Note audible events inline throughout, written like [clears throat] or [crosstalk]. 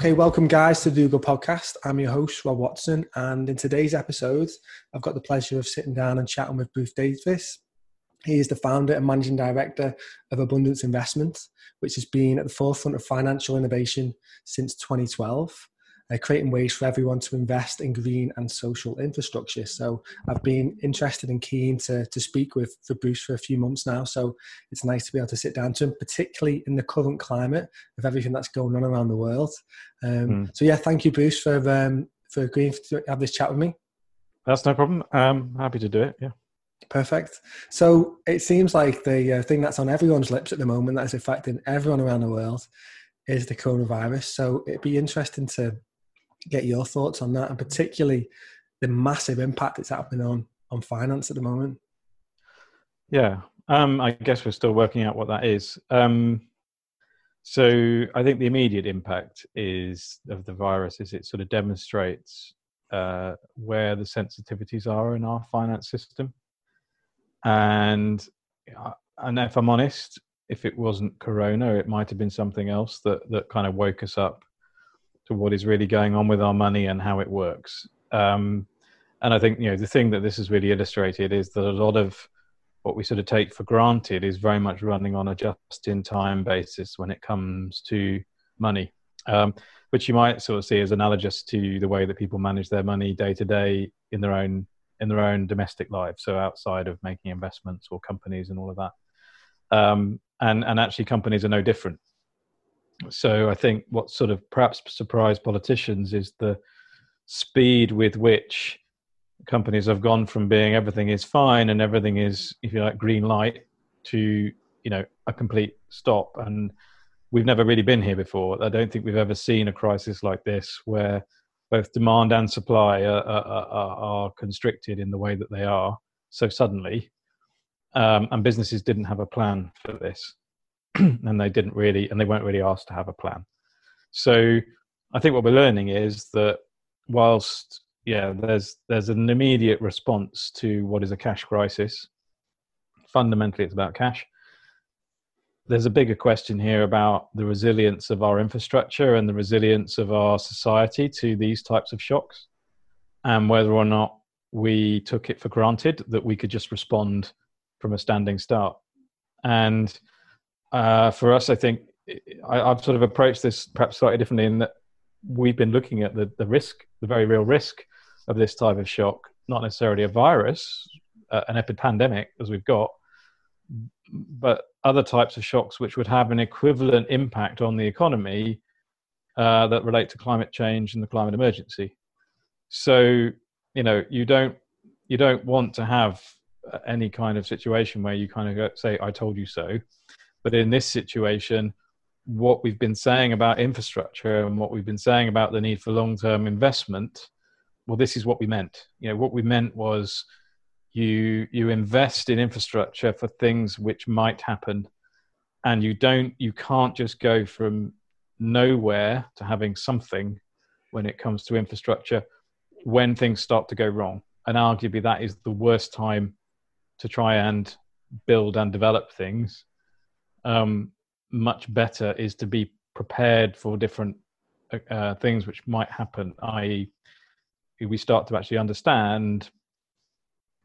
Okay, welcome guys to the Google podcast. I'm your host, Rob Watson, and in today's episode, I've got the pleasure of sitting down and chatting with Bruce Davis. He is the founder and managing director of Abundance Investment, which has been at the forefront of financial innovation since 2012 uh, creating ways for everyone to invest in green and social infrastructure. So I've been interested and keen to, to speak with for Bruce for a few months now. So it's nice to be able to sit down to him, particularly in the current climate of everything that's going on around the world. Um, mm. So yeah, thank you, Bruce, for um, for agreeing to have this chat with me. That's no problem. I'm happy to do it. Yeah. Perfect. So it seems like the uh, thing that's on everyone's lips at the moment that is affecting everyone around the world is the coronavirus. So it'd be interesting to get your thoughts on that, and particularly the massive impact it's happening on on finance at the moment. Yeah, um, I guess we're still working out what that is. Um, so I think the immediate impact is of the virus is it sort of demonstrates uh, where the sensitivities are in our finance system, and uh, and if I'm honest, if it wasn't Corona, it might have been something else that that kind of woke us up to what is really going on with our money and how it works. Um, and I think you know the thing that this has really illustrated is that a lot of what we sort of take for granted is very much running on a just-in-time basis when it comes to money, um, which you might sort of see as analogous to the way that people manage their money day to day in their own in their own domestic lives, so outside of making investments or companies and all of that. Um, and and actually, companies are no different so I think what sort of perhaps surprised politicians is the speed with which companies have gone from being everything is fine and everything is, if you like, green light to you know a complete stop. And we've never really been here before. I don't think we've ever seen a crisis like this where both demand and supply are, are, are constricted in the way that they are so suddenly. Um, and businesses didn't have a plan for this. [clears throat] and they didn't really, and they weren't really asked to have a plan. So I think what we're learning is that whilst yeah, there's there's an immediate response to what is a cash crisis. Fundamentally, it's about cash. There's a bigger question here about the resilience of our infrastructure and the resilience of our society to these types of shocks, and whether or not we took it for granted that we could just respond from a standing start. And uh, for us, I think I, have sort of approached this perhaps slightly differently in that we've been looking at the, the risk, the very real risk of this type of shock, not necessarily a virus, uh, an epidemic as we've got, but other types of shocks which would have an equivalent impact on the economy uh, that relate to climate change and the climate emergency. So, you know, you don't you don't want to have any kind of situation where you kind of go, say, "I told you so." But in this situation, what we've been saying about infrastructure and what we've been saying about the need for long term investment, well, this is what we meant. You know, what we meant was you you invest in infrastructure for things which might happen and you don't you can't just go from nowhere to having something when it comes to infrastructure when things start to go wrong and arguably that is the worst time to try and build and develop things um, much better is to be prepared for different uh, things which might happen. I.e., we start to actually understand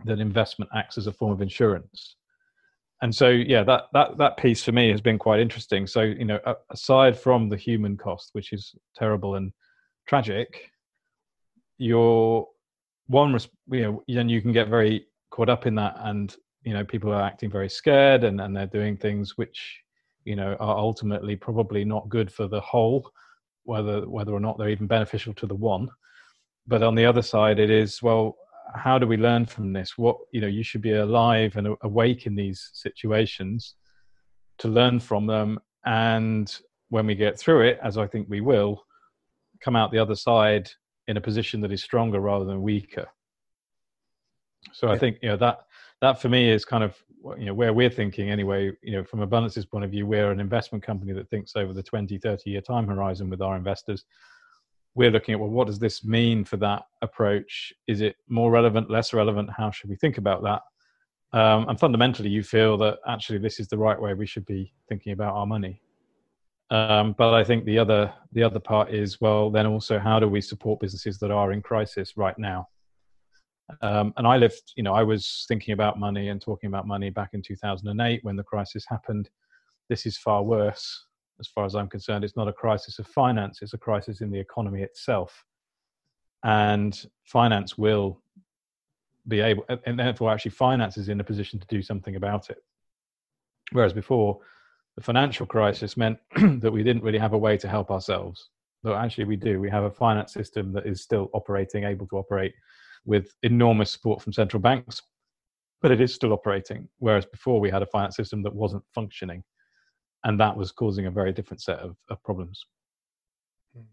that investment acts as a form of insurance. And so, yeah, that that that piece for me has been quite interesting. So, you know, aside from the human cost, which is terrible and tragic, your one, you know, then you can get very caught up in that and you know people are acting very scared and, and they're doing things which you know are ultimately probably not good for the whole whether whether or not they're even beneficial to the one. But on the other side it is well how do we learn from this? What you know you should be alive and awake in these situations to learn from them. And when we get through it as i think we will come out the other side in a position that is stronger rather than weaker. So i think you know that that for me is kind of you know where we're thinking anyway you know from abundance's point of view we're an investment company that thinks over the 20 30 year time horizon with our investors. We're looking at well what does this mean for that approach? Is it more relevant less relevant? How should we think about that? Um, and fundamentally you feel that actually this is the right way we should be thinking about our money. Um, but I think the other the other part is well, then also how do we support businesses that are in crisis right now? Um, and I lived, you know, I was thinking about money and talking about money back in 2008 when the crisis happened. This is far worse, as far as I'm concerned. It's not a crisis of finance; it's a crisis in the economy itself, and finance will be able, and therefore, actually, finance is in a position to do something about it. Whereas before, the financial crisis meant [clears throat] that we didn't really have a way to help ourselves. But actually, we do. We have a finance system that is still operating, able to operate with enormous support from central banks, but it is still operating. Whereas before, we had a finance system that wasn't functioning, and that was causing a very different set of, of problems. Hmm.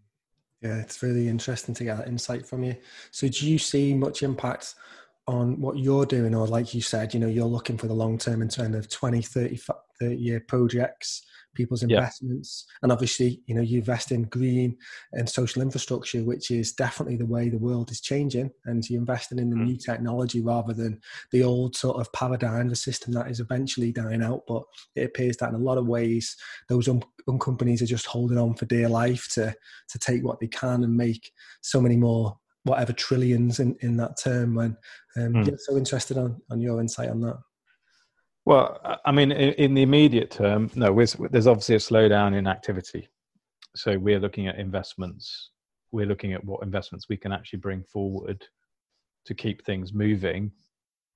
Yeah, it's really interesting to get that insight from you. So, do you see much impact on what you're doing or like you said you know you're looking for the long term in terms of 20 30, 30 year projects people's investments yeah. and obviously you know you invest in green and social infrastructure which is definitely the way the world is changing and you're investing in the mm. new technology rather than the old sort of paradigm the system that is eventually dying out but it appears that in a lot of ways those um, um companies are just holding on for dear life to to take what they can and make so many more whatever trillions in, in that term when um, mm. yeah, so interested on, on your insight on that. Well i mean in, in the immediate term no there's obviously a slowdown in activity. So we're looking at investments. We're looking at what investments we can actually bring forward to keep things moving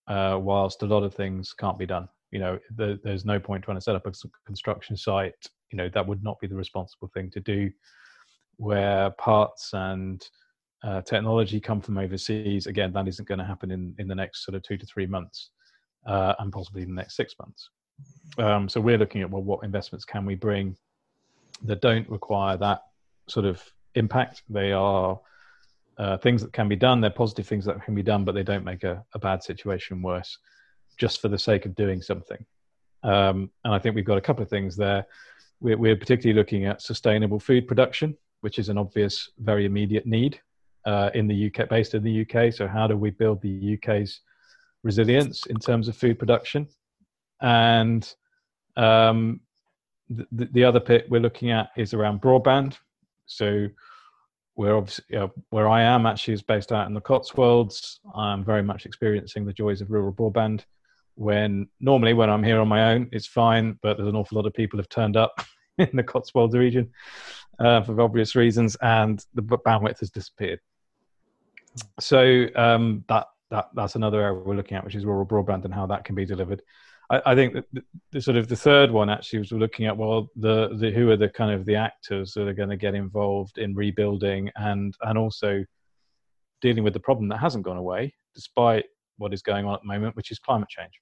uh, whilst a lot of things can't be done. You know the, there's no point trying to set up a construction site. You know that would not be the responsible thing to do where parts and uh, technology come from overseas, again, that isn't going to happen in, in the next sort of two to three months, uh, and possibly in the next six months. Um, so we're looking at well, what investments can we bring that don't require that sort of impact. They are uh, things that can be done. They're positive things that can be done, but they don't make a, a bad situation worse, just for the sake of doing something. Um, and I think we've got a couple of things there. We're, we're particularly looking at sustainable food production, which is an obvious, very immediate need uh, in the UK, based in the UK. So, how do we build the UK's resilience in terms of food production? And um, the, the other bit we're looking at is around broadband. So, we're obviously where I am actually is based out in the Cotswolds. I'm very much experiencing the joys of rural broadband. When normally when I'm here on my own, it's fine, but there's an awful lot of people have turned up [laughs] in the Cotswolds region uh, for obvious reasons, and the bandwidth has disappeared so um, that that that's another area we're looking at, which is rural broadband and how that can be delivered. I, I think the, the, sort of the third one actually was looking at well the, the who are the kind of the actors that are going to get involved in rebuilding and and also dealing with the problem that hasn't gone away despite what is going on at the moment, which is climate change.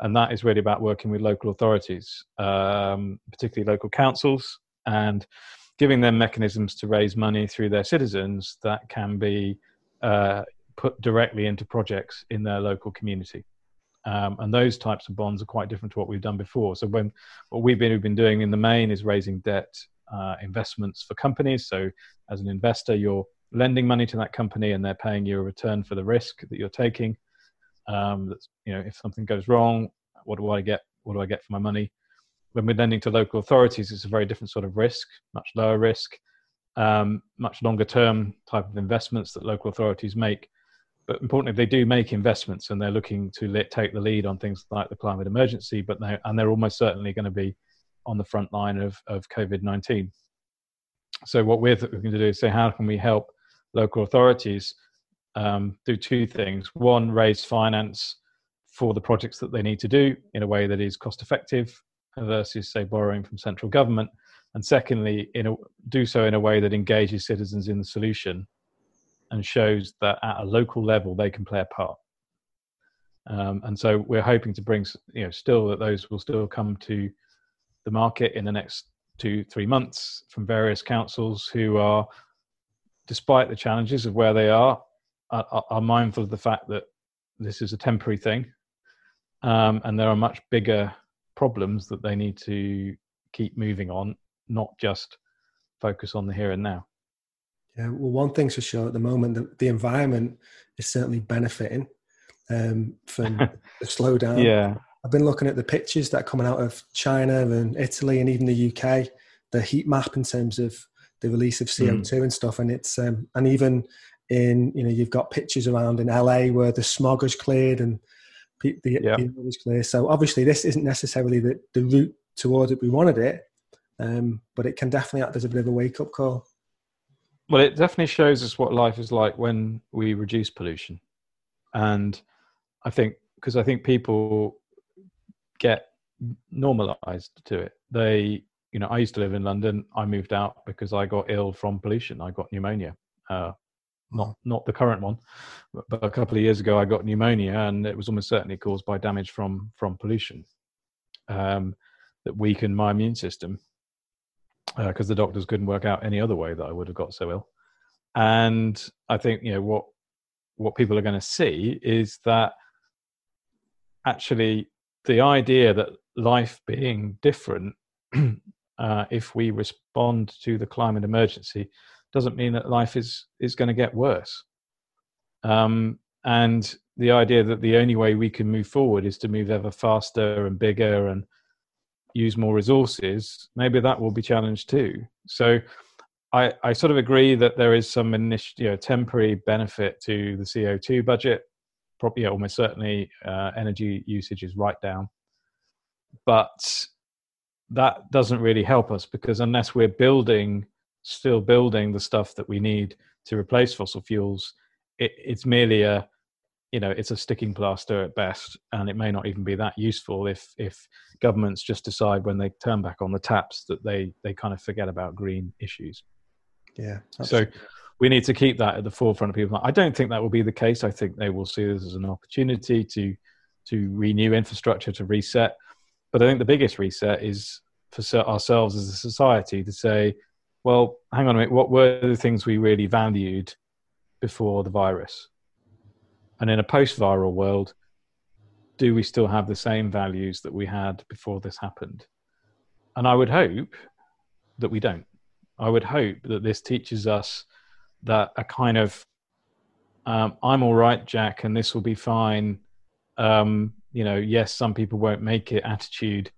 And that is really about working with local authorities, um, particularly local councils, and giving them mechanisms to raise money through their citizens that can be uh, put directly into projects in their local community. Um, and those types of bonds are quite different to what we've done before. So when what we've been, we've been doing in the main is raising debt uh, investments for companies. So as an investor, you're lending money to that company, and they're paying you a return for the risk that you're taking. Um, that's you know, if something goes wrong, what do I get? What do I get for my money? When we're lending to local authorities, it's a very different sort of risk, much lower risk, um, much longer term type of investments that local authorities make. But importantly, they do make investments and they're looking to let, take the lead on things like the climate emergency, but they, and they're almost certainly going to be on the front line of, of COVID 19. So, what we're looking to do is say, how can we help local authorities um, do two things? One, raise finance for the projects that they need to do in a way that is cost effective versus, say, borrowing from central government. And secondly, in a, do so in a way that engages citizens in the solution and shows that at a local level they can play a part. Um, and so we're hoping to bring, you know, still that those will still come to the market in the next two, three months from various councils who are, despite the challenges of where they are, are, are mindful of the fact that this is a temporary thing. Um, and there are much bigger problems that they need to keep moving on, not just focus on the here and now. Yeah, well, one thing's for sure at the moment, the, the environment is certainly benefiting um, from [laughs] the slowdown. Yeah. I've been looking at the pictures that are coming out of China and Italy and even the UK. the heat map in terms of the release of CO2 mm. and stuff. And it's um, and even in you know you've got pictures around in LA where the smog has cleared and the, yeah. the is clear. So obviously this isn't necessarily the, the route towards it we wanted it, um, but it can definitely act as a bit of a wake up call. Well, it definitely shows us what life is like when we reduce pollution, and I think because I think people get normalized to it. They, you know, I used to live in London. I moved out because I got ill from pollution. I got pneumonia. Uh, not not the current one, but a couple of years ago I got pneumonia, and it was almost certainly caused by damage from from pollution um, that weakened my immune system because uh, the doctors couldn't work out any other way that I would have got so ill. And I think you know what what people are going to see is that actually the idea that life being different, [clears throat] uh, if we respond to the climate emergency, doesn't mean that life is is going to get worse. Um, and the idea that the only way we can move forward is to move ever faster and bigger and use more resources, maybe that will be challenged too. So I, I sort of agree that there is some initial, you know, temporary benefit to the CO2 budget probably yeah, almost certainly uh, energy usage is right down. But that doesn't really help us because unless we're building, still building the stuff that we need to replace fossil fuels, it, it's merely a, you know, it's a sticking plaster at best, and it may not even be that useful if if governments just decide when they turn back on the taps that they they kind of forget about green issues. Yeah. So we need to keep that at the forefront of people. I don't think that will be the case. I think they will see this as an opportunity to to renew infrastructure, to reset. But I think the biggest reset is for ourselves as a society to say, well, hang on a minute, what were the things we really valued before the virus? And in a post-viral world, do we still have the same values that we had before this happened? And I would hope that we don't. I would hope that this teaches us that a kind of um, I'm all right, Jack, and this will be fine. Um, you know, yes, some people won't make it attitude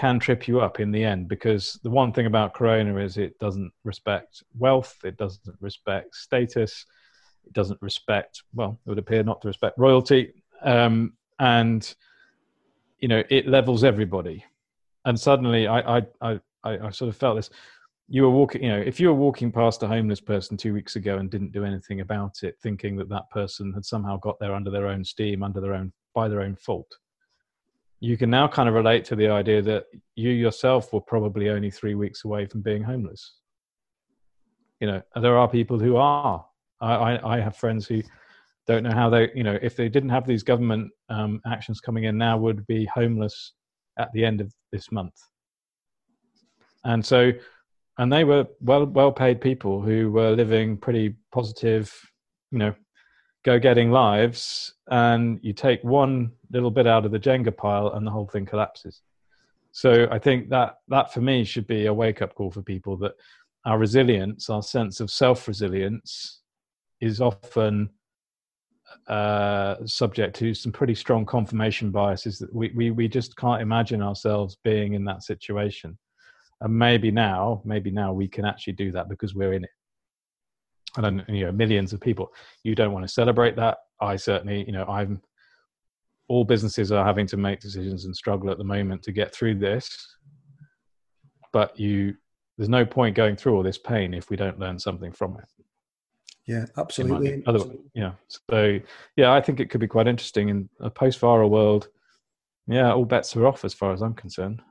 can trip you up in the end because the one thing about Corona is it doesn't respect wealth, it doesn't respect status, it doesn't respect, well, it would appear not to respect royalty. Um, and, you know, it levels everybody. And suddenly I, I, I, I sort of felt this you were walking, you know, if you were walking past a homeless person two weeks ago and didn't do anything about it, thinking that that person had somehow got there under their own steam, under their own, by their own fault, you can now kind of relate to the idea that you yourself were probably only three weeks away from being homeless. You know, there are people who are. I, I, I have friends who don't know how they, you know, if they didn't have these government um, actions coming in now, would be homeless at the end of this month. And so and they were well well paid people who were living pretty positive, you know, go getting lives. And you take one little bit out of the Jenga pile, and the whole thing collapses. So I think that that for me should be a wake up call for people that our resilience, our sense of self resilience, is often uh, subject to some pretty strong confirmation biases that we, we, we just can't imagine ourselves being in that situation. And maybe now maybe now we can actually do that because we're in it. And you know millions of people you don't want to celebrate that. I certainly you know i'm all businesses are having to make decisions and struggle at the moment to get through this. But you there's no point going through all this pain if we don't learn something from it. Yeah absolutely, Other, yeah. So yeah i think it could be quite interesting in a post-viral world. Yeah all bets are off as far as i'm concerned.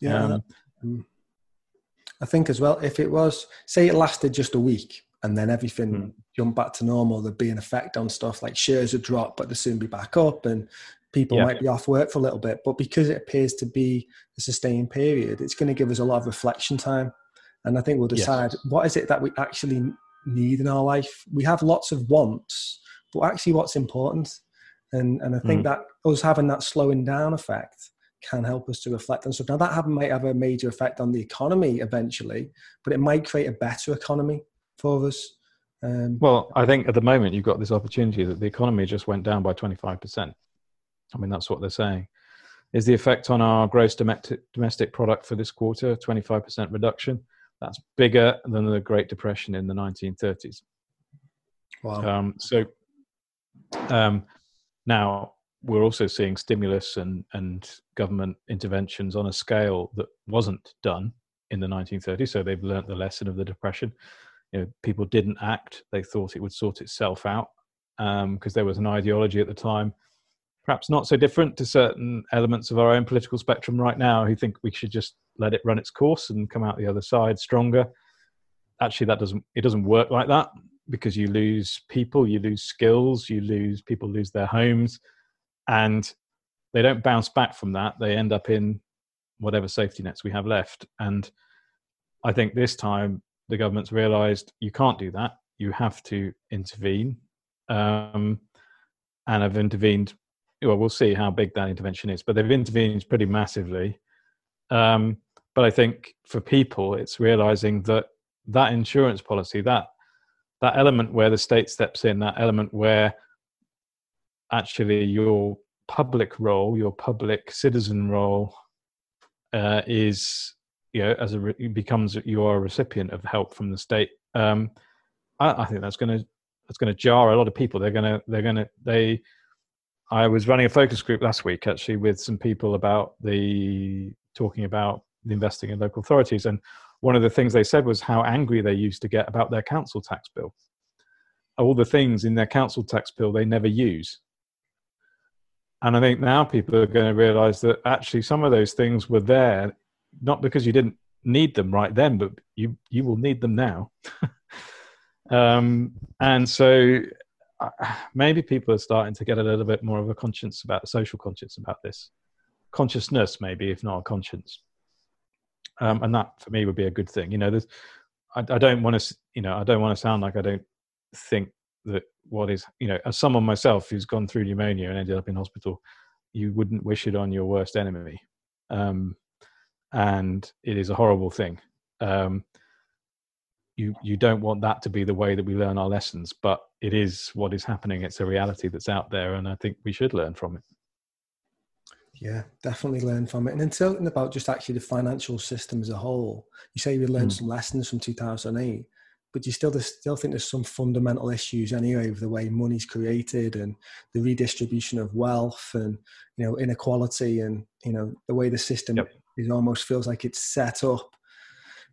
Yeah um, mm. I think as well, if it was, say it lasted just a week and then everything mm. jumped back to normal, there'd be an effect on stuff like shares would drop, but they'd soon be back up and people yeah. might be off work for a little bit. But because it appears to be a sustained period, it's going to give us a lot of reflection time. And I think we'll decide yes. what is it that we actually need in our life. We have lots of wants, but actually what's important. And, and I think mm. that us having that slowing down effect can help us to reflect on stuff. Now, that have, might have a major effect on the economy eventually, but it might create a better economy for us. Um, well, I think at the moment you've got this opportunity that the economy just went down by 25%. I mean, that's what they're saying. is the effect on our gross domestic domestic product for this quarter, 25% reduction. That's bigger than the Great Depression in the 1930s. Wow. Um, so um, now we're also seeing stimulus and, and government interventions on a scale that wasn't done in the 1930s. So they've learnt the lesson of the Depression. You know, people didn't act; they thought it would sort itself out because um, there was an ideology at the time, perhaps not so different to certain elements of our own political spectrum right now, who think we should just let it run its course and come out the other side stronger. Actually, that doesn't it doesn't work like that because you lose people, you lose skills, you lose people lose their homes, and they don't bounce back from that. They end up in whatever safety nets we have left. And I think this time the government's realised you can't do that. You have to intervene, um, and have intervened. Well, we'll see how big that intervention is, but they've intervened pretty massively. Um, but I think for people, it's realizing that that insurance policy, that that element where the state steps in, that element where actually your public role, your public citizen role, uh, is you know as a re- becomes you are a recipient of help from the state. Um, I, I think that's going to that's going to jar a lot of people. They're going to they're going to they. I was running a focus group last week actually with some people about the talking about the investing in local authorities, and one of the things they said was how angry they used to get about their council tax bill. All the things in their council tax bill they never use. And I think now people are going to realize that actually some of those things were there, not because you didn't need them right then, but you, you will need them now. [laughs] um, and so uh, maybe people are starting to get a little bit more of a conscience about social conscience about this consciousness, maybe, if not a conscience um, and that for me would be a good thing. You know, there's, I, I don't want to, you know, I don't want to sound like I don't think that what is, you know, as someone myself who's gone through pneumonia and ended up in hospital, you wouldn't wish it on your worst enemy, um, and it is a horrible thing. Um, you you don't want that to be the way that we learn our lessons, but it is what is happening. It's a reality that's out there, and I think we should learn from it. Yeah, definitely learn from it. And then talking about just actually the financial system as a whole, you say we learned mm. some lessons from 2008, but you still still think there's some fundamental issues anyway with the way money's created and the redistribution of wealth and you know inequality and you know the way the system yep. Is almost feels like it's set up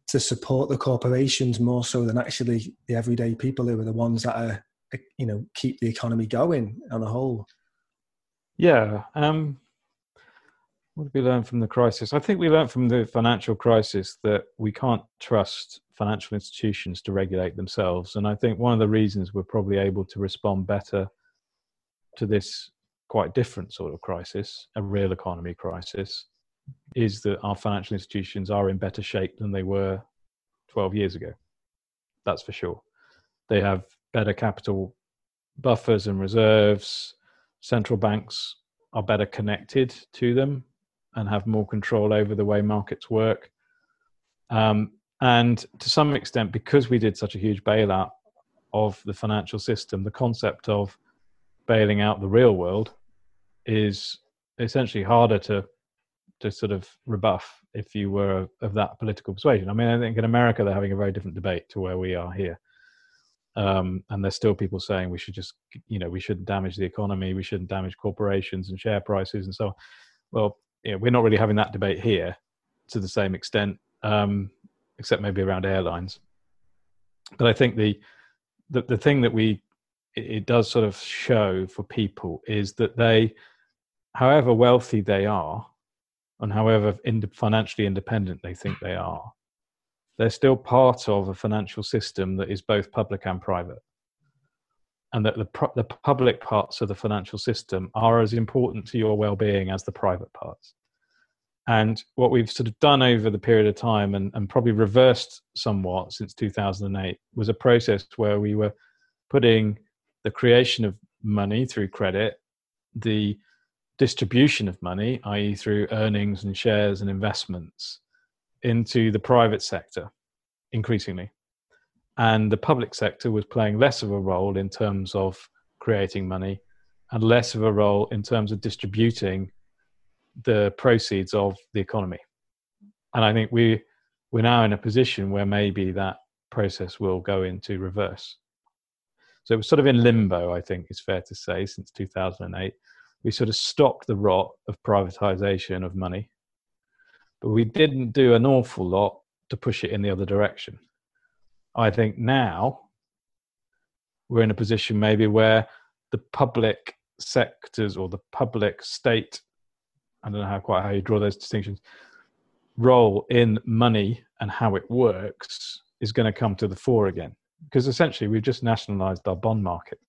to support the corporations more so than actually the everyday people who are the ones that are you know keep the economy going on a whole. Yeah, um, what did we learn from the crisis? I think we learned from the financial crisis that we can't trust financial institutions to regulate themselves. And I think one of the reasons we're probably able to respond better to this quite different sort of crisis, a real economy crisis, is that our financial institutions are in better shape than they were 12 years ago. That's for sure. They have better capital buffers and reserves. Central banks are better connected to them and have more control over the way markets work. Um, and to some extent, because we did such a huge bailout of the financial system, the concept of bailing out the real world is essentially harder to to sort of rebuff if you were of that political persuasion. I mean, I think in America they're having a very different debate to where we are here. Um, and there's still people saying we should just, you know, we shouldn't damage the economy, we shouldn't damage corporations and share prices and so on. Well, you know, we're not really having that debate here to the same extent, um, except maybe around airlines. But I think the the, the thing that we it, it does sort of show for people is that they, however wealthy they are, and however financially independent they think they are, they're still part of a financial system that is both public and private. And that the, the public parts of the financial system are as important to your well-being as the private parts. And what we've sort of done over the period of time and, and probably reversed somewhat since 2008 was a process where we were putting the creation of money through credit the distribution of money i.e through earnings and shares and investments into the private sector increasingly and the public sector was playing less of a role in terms of creating money and less of a role in terms of distributing the proceeds of the economy. And I think we we're now in a position where maybe that process will go into reverse. So it was sort of in limbo, I think is fair to say, since 2008. We sort of stopped the rot of privatization of money, but we didn't do an awful lot to push it in the other direction. I think now we're in a position maybe where the public sectors or the public state, I don't know how quite how you draw those distinctions, role in money and how it works is going to come to the fore again. Because essentially, we've just nationalized our bond markets.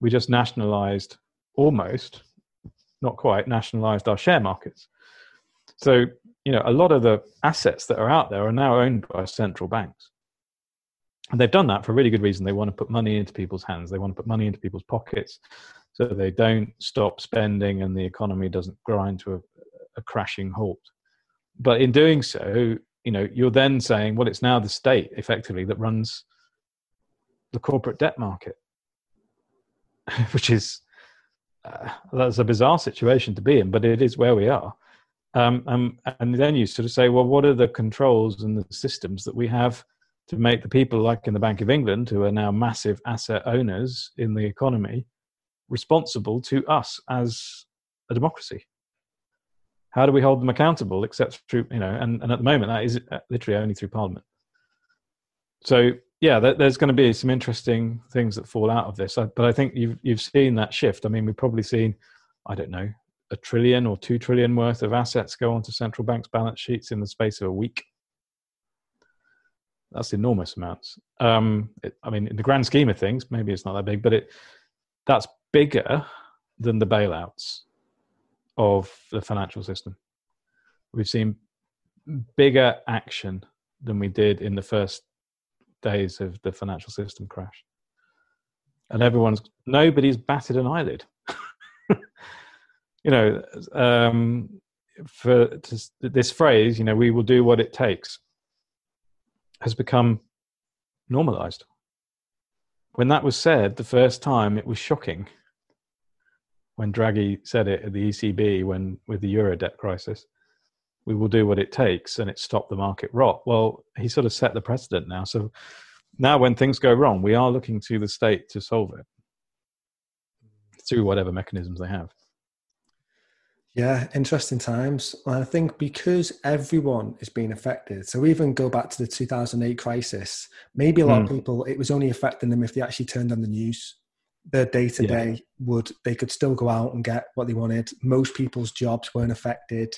We just nationalized almost, not quite, nationalized our share markets. So, you know, a lot of the assets that are out there are now owned by central banks. And they've done that for a really good reason. They want to put money into people's hands, they want to put money into people's pockets so they don't stop spending and the economy doesn't grind to a, a crashing halt. But in doing so, you know, you're then saying, well, it's now the state effectively that runs the corporate debt market, [laughs] which is uh, that's a bizarre situation to be in, but it is where we are. Um, um, and then you sort of say, well, what are the controls and the systems that we have to make the people like in the Bank of England, who are now massive asset owners in the economy, responsible to us as a democracy? How do we hold them accountable except through, you know, and, and at the moment that is literally only through Parliament. So yeah, there's going to be some interesting things that fall out of this. But I think you've you've seen that shift. I mean, we've probably seen, I don't know, a trillion or two trillion worth of assets go onto central banks' balance sheets in the space of a week. That's enormous amounts. Um, it, I mean, in the grand scheme of things, maybe it's not that big, but it that's bigger than the bailouts of the financial system. We've seen bigger action than we did in the first days of the financial system crash. And everyone's nobody's batted an eyelid. [laughs] you know, um, for to, this phrase, you know, we will do what it takes, has become normalized. When that was said the first time, it was shocking. When Draghi said it at the ECB, when with the euro debt crisis, we will do what it takes, and it stopped the market rot. Well, he sort of set the precedent now. So now, when things go wrong, we are looking to the state to solve it through whatever mechanisms they have. Yeah, interesting times. I think because everyone is being affected, so even go back to the 2008 crisis, maybe a lot mm. of hmm. people, it was only affecting them if they actually turned on the news. Their day to day would, they could still go out and get what they wanted. Most people's jobs weren't affected,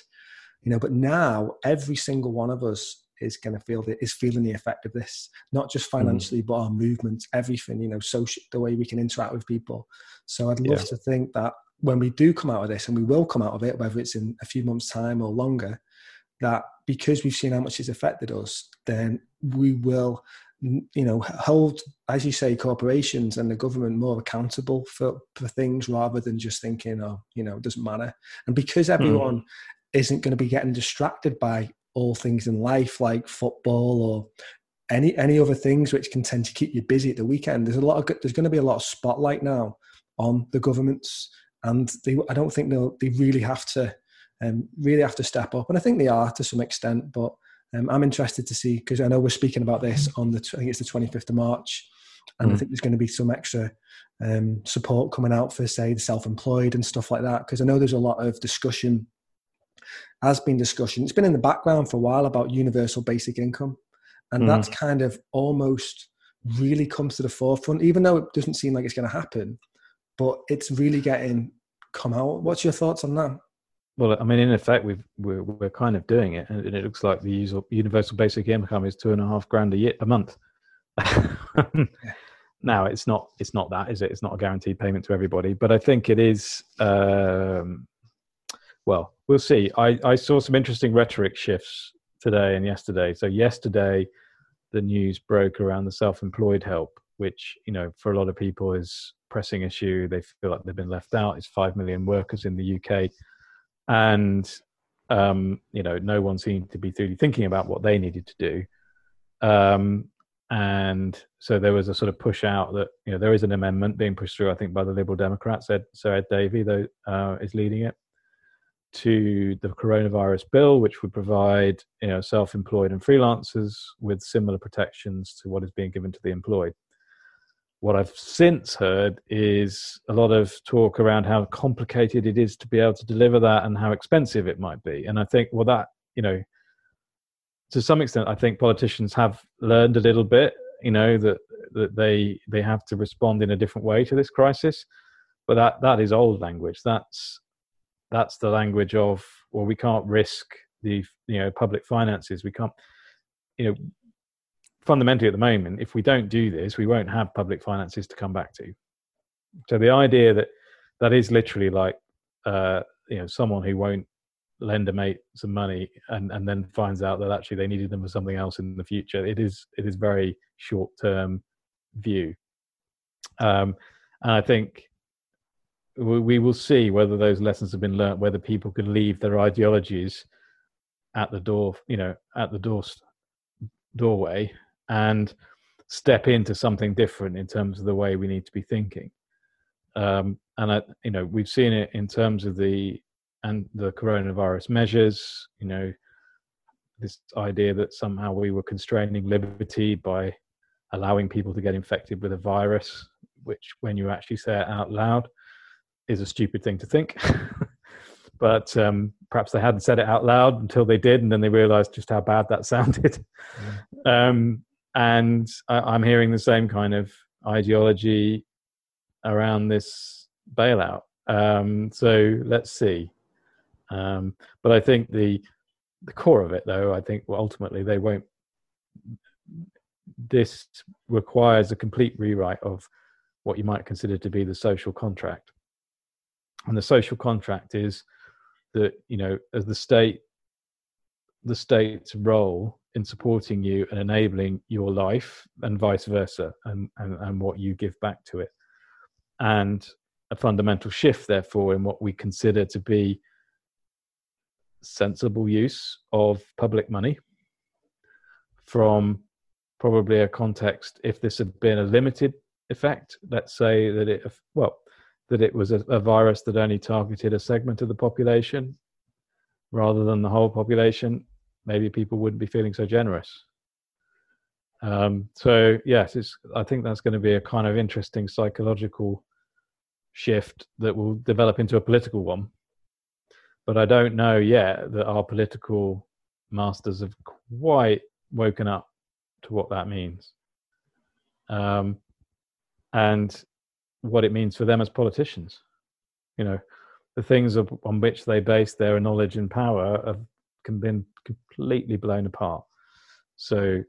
you know, but now every single one of us is going to feel the, is feeling the effect of this, not just hmm. financially, mm. but our movements, everything, you know, social, the way we can interact with people. So I'd love yeah. to think that when we do come out of this, and we will come out of it, whether it's in a few months' time or longer, that because we've seen how much it's affected us, then we will, you know, hold, as you say, corporations and the government more accountable for, for things rather than just thinking, oh, you know, it doesn't matter. And because hmm. everyone mm. Isn't going to be getting distracted by all things in life like football or any any other things which can tend to keep you busy at the weekend, there's a lot of there's going to be a lot of spotlight now on the governments and they, I don't think they'll they really have to um, really have to step up, and I think they are to some extent. But um, I'm interested to see because I know we're speaking about this on the I think it's the 25th of March, and mm. I think there's going to be some extra um, support coming out for say the self-employed and stuff like that because I know there's a lot of discussion has been discussion. It's been in the background for a while about universal basic income, and mm. that's kind of almost really comes to the forefront, even though it doesn't seem like it's going to happen but it's really getting come out. What's your thoughts on that? Well, I mean, in effect, we've, we're we're kind of doing it, and it looks like the universal basic income is two and a half grand a year a month. [laughs] [laughs] now, it's not it's not that, is it? It's not a guaranteed payment to everybody, but I think it is. Um, well, we'll see. I, I saw some interesting rhetoric shifts today and yesterday. So yesterday, the news broke around the self-employed help, which you know for a lot of people is pressing issue. They feel like they've been left out. It's five million workers in the UK, and um, you know, no one seemed to be really thinking about what they needed to do. Um, and so there was a sort of push out that you know there is an amendment being pushed through. I think by the Liberal Democrats. Ed, so Ed Davey though uh, is leading it, to the coronavirus bill, which would provide you know self-employed and freelancers with similar protections to what is being given to the employed. What I've since heard is a lot of talk around how complicated it is to be able to deliver that and how expensive it might be. And I think, well, that you know, to some extent, I think politicians have learned a little bit. You know that that they they have to respond in a different way to this crisis but that that is old language that's that's the language of well we can't risk the you know public finances. We can't you know fundamentally at the moment if we don't do this we won't have public finances to come back to. So the idea that that is literally like uh you know someone who won't lend a mate some money and and then finds out that actually they needed them for something else in the future it is it is very short term view. Um and i think we will see whether those lessons have been learnt, whether people can leave their ideologies at the door, you know, at the door doorway, and step into something different in terms of the way we need to be thinking. Um, and I, you know, we've seen it in terms of the and the coronavirus measures. You know, this idea that somehow we were constraining liberty by allowing people to get infected with a virus, which, when you actually say it out loud, is a stupid thing to think. [laughs] but um, perhaps they hadn't said it out loud until they did, and then they realized just how bad that [laughs] sounded. Um, and I, am hearing the same kind of ideology around this bailout. Um, so let's see. Um, but I think the the core of it, though, I think well, ultimately they won't. This requires a complete rewrite of what you might consider to be the social contract and the social contract is that you know as the state the state's role in supporting you and enabling your life and vice versa and, and and what you give back to it. And a fundamental shift therefore in what we consider to be sensible use of public money from probably a context if this had been a limited effect let's say that it well that it was a, a virus that only targeted a segment of the population rather than the whole population, maybe people wouldn't be feeling so generous. Um, so yes, I think that's going to be a kind of interesting psychological shift that will develop into a political one. But I don't know yet that our political masters have quite woken up to what that means. Um, and what it means for them as politicians. You know, the things on which they base their knowledge and power have been completely blown apart. So,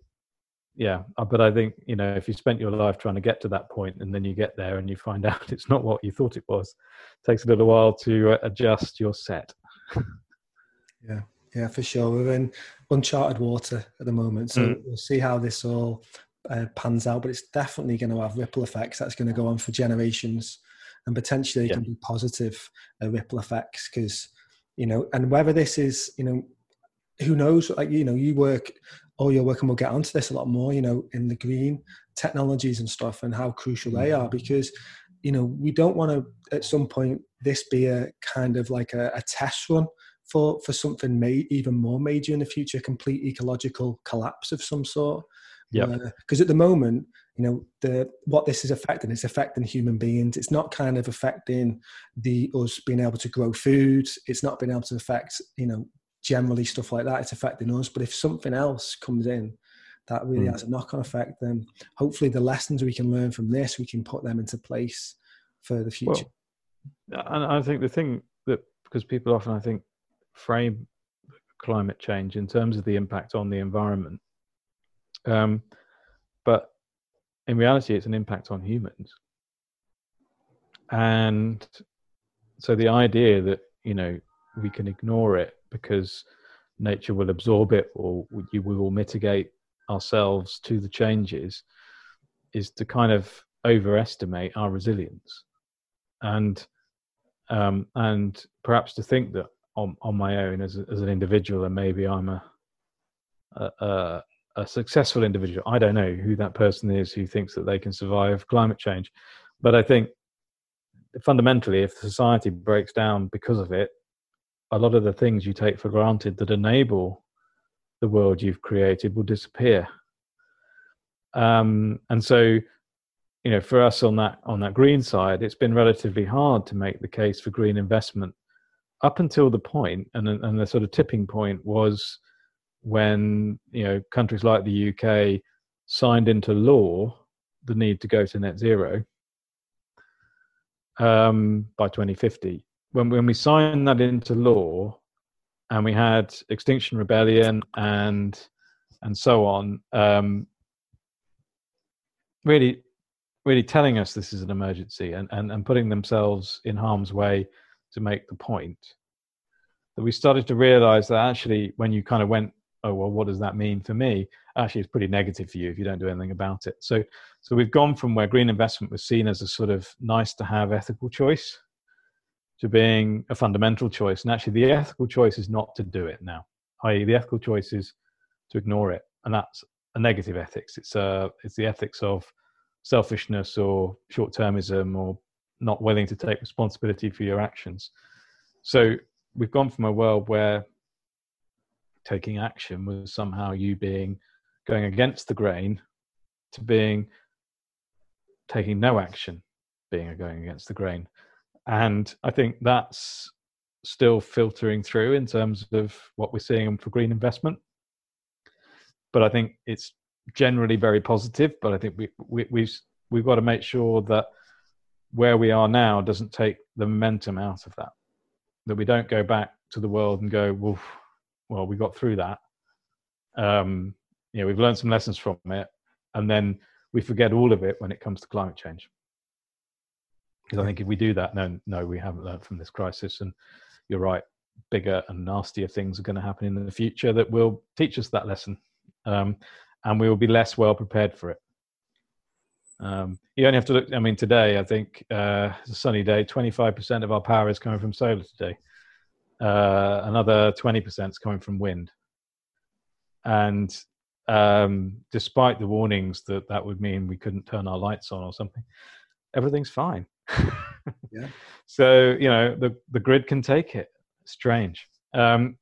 yeah, uh, but I think you know if you spent your life trying to get to that point and then you get there and you find [laughs] out it's not what you thought it was, it takes a little while to uh, adjust your set. [laughs] yeah, yeah, for sure. We're in uncharted water at the moment, so mm. we'll see how this all uh, pans out, but it's definitely going to have ripple effects that's going to go on for generations and potentially yeah. can be positive uh, ripple effects because you know and whether this is you know who knows like you know you work all your work and we'll get onto this a lot more you know in the green technologies and stuff and how crucial they are because you know we don't want to at some point this be a kind of like a, a test run for for something may, even more major in the future complete ecological collapse of some sort yeah. Because uh, at the moment, you know, the what this is affecting is affecting human beings. It's not kind of affecting the us being able to grow food. It's not being able to affect, you know, generally stuff like that. It's affecting us. But if something else comes in that really mm. has a knock-on effect, then hopefully the lessons we can learn from this, we can put them into place for the future. Well, and I think the thing that because people often I think frame climate change in terms of the impact on the environment um, but in reality, it's an impact on humans. And so the idea that, you know, we can ignore it because nature will absorb it or you will mitigate ourselves to the changes is to kind of overestimate our resilience and um, and perhaps to think that on, on my own as, a, as an individual and maybe I'm a, a, a successful individual. I don't know who that person is who thinks that they can survive climate change, but I think fundamentally, if society breaks down because of it, a lot of the things you take for granted that enable the world you've created will disappear. Um, and so, you know, for us on that on that green side, it's been relatively hard to make the case for green investment up until the point, and and the sort of tipping point was when you know countries like the UK signed into law the need to go to net zero um, by 2050. When when we signed that into law, and we had Extinction Rebellion and and so on, um, really really telling us this is an emergency and, and, and putting themselves in harm's way to make the point that we started to realize that actually when you kind of went oh well what does that mean for me? Actually it's pretty negative for you if you don't do anything about it. So so we've gone from where green investment was seen as a sort of nice to have ethical choice to being a fundamental choice. And actually the ethical choice is not to do it now. I.e the ethical choice is to ignore it. And that's a negative ethics. It's uh it's the ethics of selfishness or short-termism or not willing to take responsibility for your actions. So we've gone from a world where taking action was somehow you being going against the grain to being taking no action being going against the grain. And i think that's still filtering through in terms of what we're seeing for green investment. But i think it's generally very positive but i think we, we we've we've got to make sure that where we are now doesn't take the momentum out of that. That we don't go back to the world and go well well, we got through that. Um, you know, we've learned some lessons from it, and then we forget all of it when it comes to climate change. Because I think if we do that, no, no, we haven't learned from this crisis. And you're right, bigger and nastier things are going to happen in the future that will teach us that lesson, um, and we will be less well prepared for it. Um, you only have to look. I mean, today I think uh, it's a sunny day. Twenty-five percent of our power is coming from solar today. Uh, another 20% is coming from wind. And um, despite the warnings that that would mean we couldn't turn our lights on or something, everything's fine. [laughs] yeah. So, you know, the, the grid can take it. Strange. Um,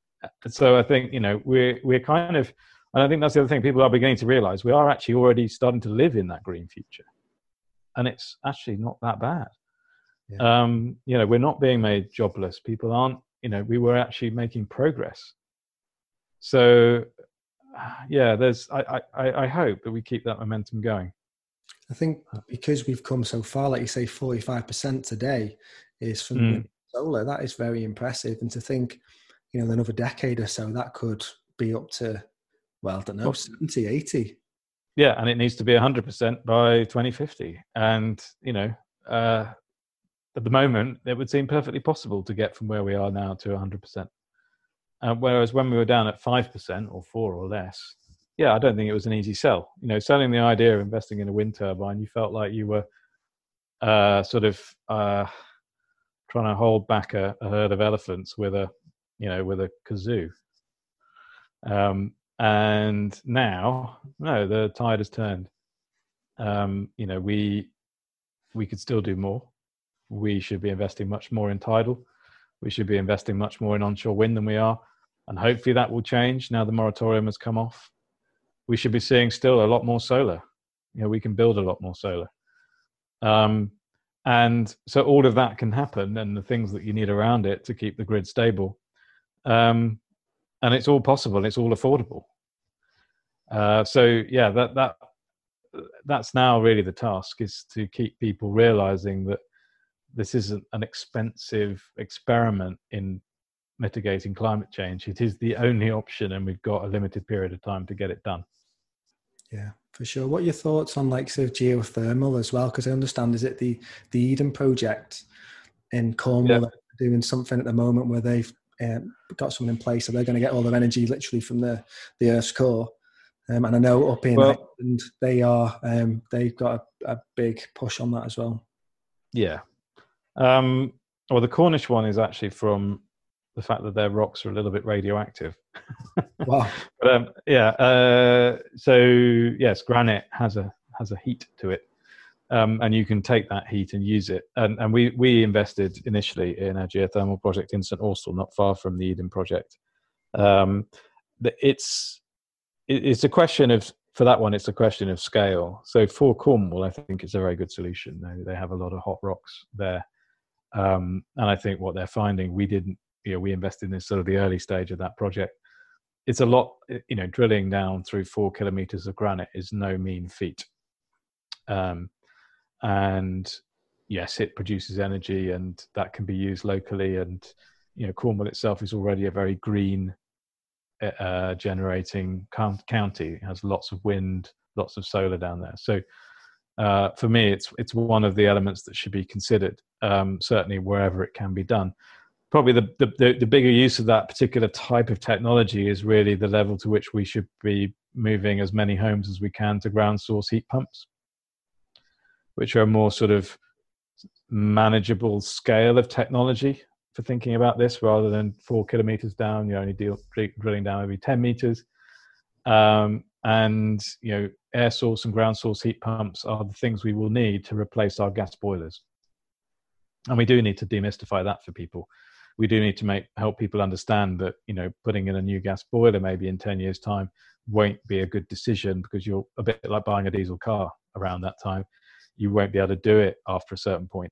so I think, you know, we're, we're kind of, and I think that's the other thing people are beginning to realize we are actually already starting to live in that green future. And it's actually not that bad. Yeah. Um, you know, we're not being made jobless. People aren't you know we were actually making progress. So [sighs] yeah there's i i, I hope that we keep that momentum going. I think because we've come so far like you say 45% today is from mm. solar. That is very impressive. And to think you know another decade or so that could be up to well i don't know well, 70 80 yeah and it needs to be 100% by 2050 and you know uh, at the moment, it would seem perfectly possible to get from where we are now to 100%. Uh, whereas when we were down at 5% or 4 or less, yeah, I don't think it was an easy sell. You know, selling the idea of investing in a wind turbine, you felt like you were uh, sort of uh, trying to hold back a, a, herd of elephants with a, you know, with a kazoo. Um, and now, no, the tide has turned. Um, you know, we we could still do more we should be investing much more in tidal. We should be investing much more in onshore wind than we are. And hopefully that will change now the moratorium has come off. We should be seeing still a lot more solar. You know, we can build a lot more solar. Um, and so all of that can happen and the things that you need around it to keep the grid stable. Um, and it's all possible, it's all affordable. Uh, so yeah, that that that's now really the task is to keep people realizing that this isn't an expensive experiment in mitigating climate change. It is the only option, and we've got a limited period of time to get it done. Yeah, for sure. What are your thoughts on like sort of geothermal as well? Because I understand is it the the Eden project in Cornwall yeah. doing something at the moment where they've um, got something in place, so they're going to get all their energy literally from the the Earth's core. Um, and I know up in well, Ireland, they are um, they've got a, a big push on that as well. Yeah, um, well, the Cornish one is actually from the fact that their rocks are a little bit radioactive. [laughs] wow. but, um, yeah. Uh, so yes, granite has a has a heat to it, um, and you can take that heat and use it. And, and we we invested initially in a geothermal project in St Austell, not far from the Eden project. Um, it's it's a question of for that one, it's a question of scale. So for Cornwall, I think it's a very good solution. They, they have a lot of hot rocks there, um, and I think what they're finding, we didn't, you know, we invested in sort of the early stage of that project. It's a lot, you know, drilling down through four kilometers of granite is no mean feat. Um, and yes, it produces energy, and that can be used locally. And you know, Cornwall itself is already a very green uh, generating county. It has lots of wind, lots of solar down there. So uh, for me, it's it's one of the elements that should be considered. Um, certainly, wherever it can be done. Probably the, the the bigger use of that particular type of technology is really the level to which we should be moving as many homes as we can to ground source heat pumps which are a more sort of manageable scale of technology for thinking about this rather than four kilometers down. You're only deal, drilling down every 10 meters. Um, and, you know, air source and ground source heat pumps are the things we will need to replace our gas boilers. And we do need to demystify that for people. We do need to make help people understand that, you know, putting in a new gas boiler maybe in 10 years' time won't be a good decision because you're a bit like buying a diesel car around that time you won't be able to do it after a certain point.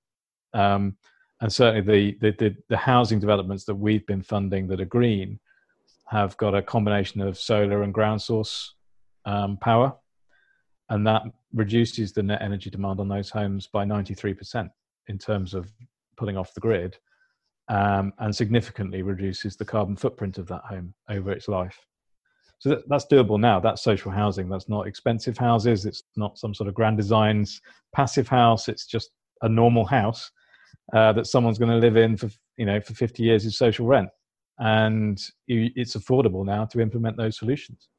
Um, and certainly the, the, the, the, housing developments that we've been funding that are green have got a combination of solar and ground source um, power. And that reduces the net energy demand on those homes by 93% in terms of pulling off the grid um, and significantly reduces the carbon footprint of that home over its life. So that, that's doable now. That's social housing. That's not expensive houses. It's not some sort of grand designs passive house. It's just a normal house uh, that someone's going to live in for you know for 50 years is social rent, and you, it's affordable now to implement those solutions.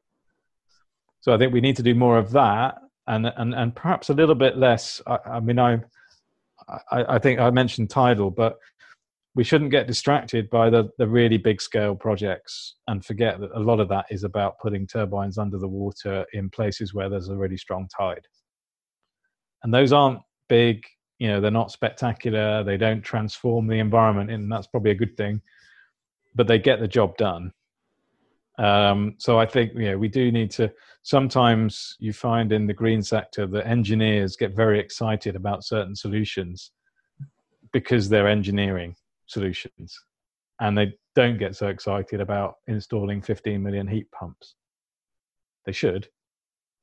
So I think we need to do more of that, and and and perhaps a little bit less. I, I mean, I, I I think I mentioned tidal, but we shouldn't get distracted by the, the really big scale projects and forget that a lot of that is about putting turbines under the water in places where there's a really strong tide. And those aren't big, you know, they're not spectacular, they don't transform the environment, and that's probably a good thing, but they get the job done. Um, so I think know we do need to. Sometimes you find in the green sector that engineers get very excited about certain solutions because they're engineering solutions and they don't get so excited about installing 15 million heat pumps. They should,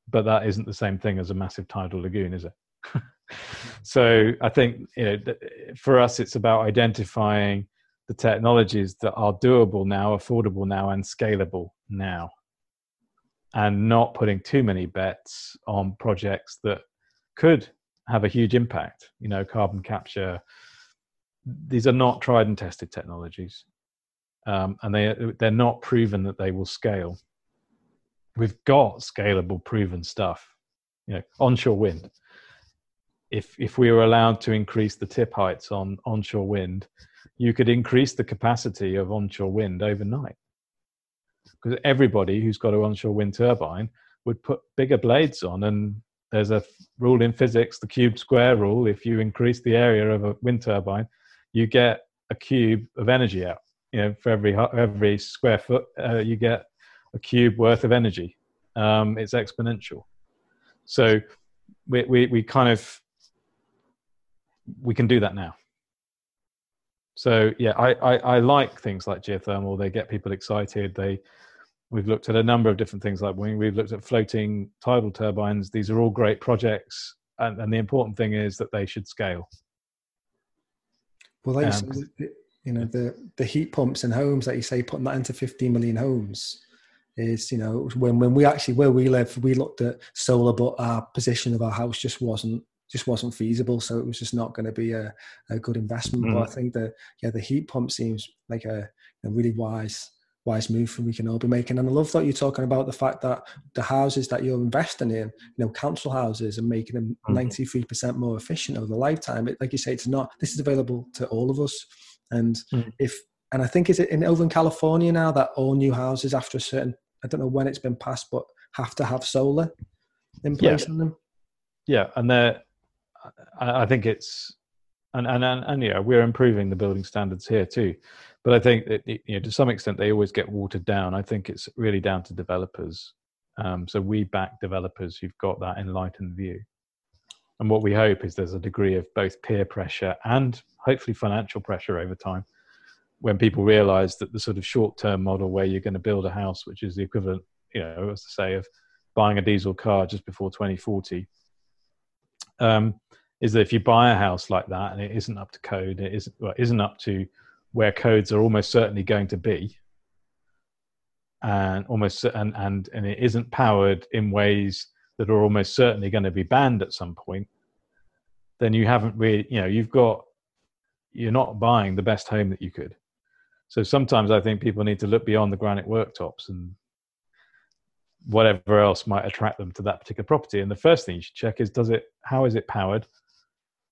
but that isn't the same thing as a massive tidal lagoon, is it? [laughs] so I think you know for us it's about identifying the technologies that are doable now, affordable now, and scalable now, and not putting too many bets on projects that could have a huge impact. You know, carbon capture, these are not tried and tested technologies, um, and they they're not proven that they will scale. We've got scalable, proven stuff. You know, onshore wind. If if we were allowed to increase the tip heights on onshore wind, you could increase the capacity of onshore wind overnight. Because everybody who's got an onshore wind turbine would put bigger blades on and there's a rule in physics, the cube square rule. If you increase the area of a wind turbine, you get a cube of energy out. You know, for every every square foot, uh, you get a cube worth of energy. Um, it's exponential. So we, we we kind of we can do that now. So yeah, I, I, I like things like geothermal. They get people excited. They we've looked at a number of different things like we've looked at floating tidal turbines. These are all great projects, and, and the important thing is that they should scale. Well, like um, you know, the the heat pumps in homes, like you say, putting that into 15 million homes is, you know, when when we actually where we live, we looked at solar, but our position of our house just wasn't just wasn't feasible. So it was just not going to be a, a good investment. Mm. But I think that yeah, the heat pump seems like a, a really wise wise move for we can all be making. And I love that you're talking about the fact that the houses that you're investing in, you know, council houses and making them mm-hmm. 93% more efficient over the lifetime. It, like you say, it's not, this is available to all of us. And mm-hmm. if, and I think is it in over in California now that all new houses after a certain, I don't know when it's been passed, but have to have solar in place yeah. on them. Yeah. And they're, I, I think it's and, and and and yeah, we're improving the building standards here too. But I think that you know to some extent they always get watered down. I think it's really down to developers. Um, so we back developers who've got that enlightened view. And what we hope is there's a degree of both peer pressure and hopefully financial pressure over time when people realize that the sort of short term model where you're going to build a house, which is the equivalent, you know, as to say, of buying a diesel car just before 2040, um, is that if you buy a house like that and it isn't up to code, it isn't, well, isn't up to where codes are almost certainly going to be, and almost and and and it isn't powered in ways that are almost certainly going to be banned at some point, then you haven't really, you know, you've got you're not buying the best home that you could. So sometimes I think people need to look beyond the granite worktops and whatever else might attract them to that particular property. And the first thing you should check is does it how is it powered?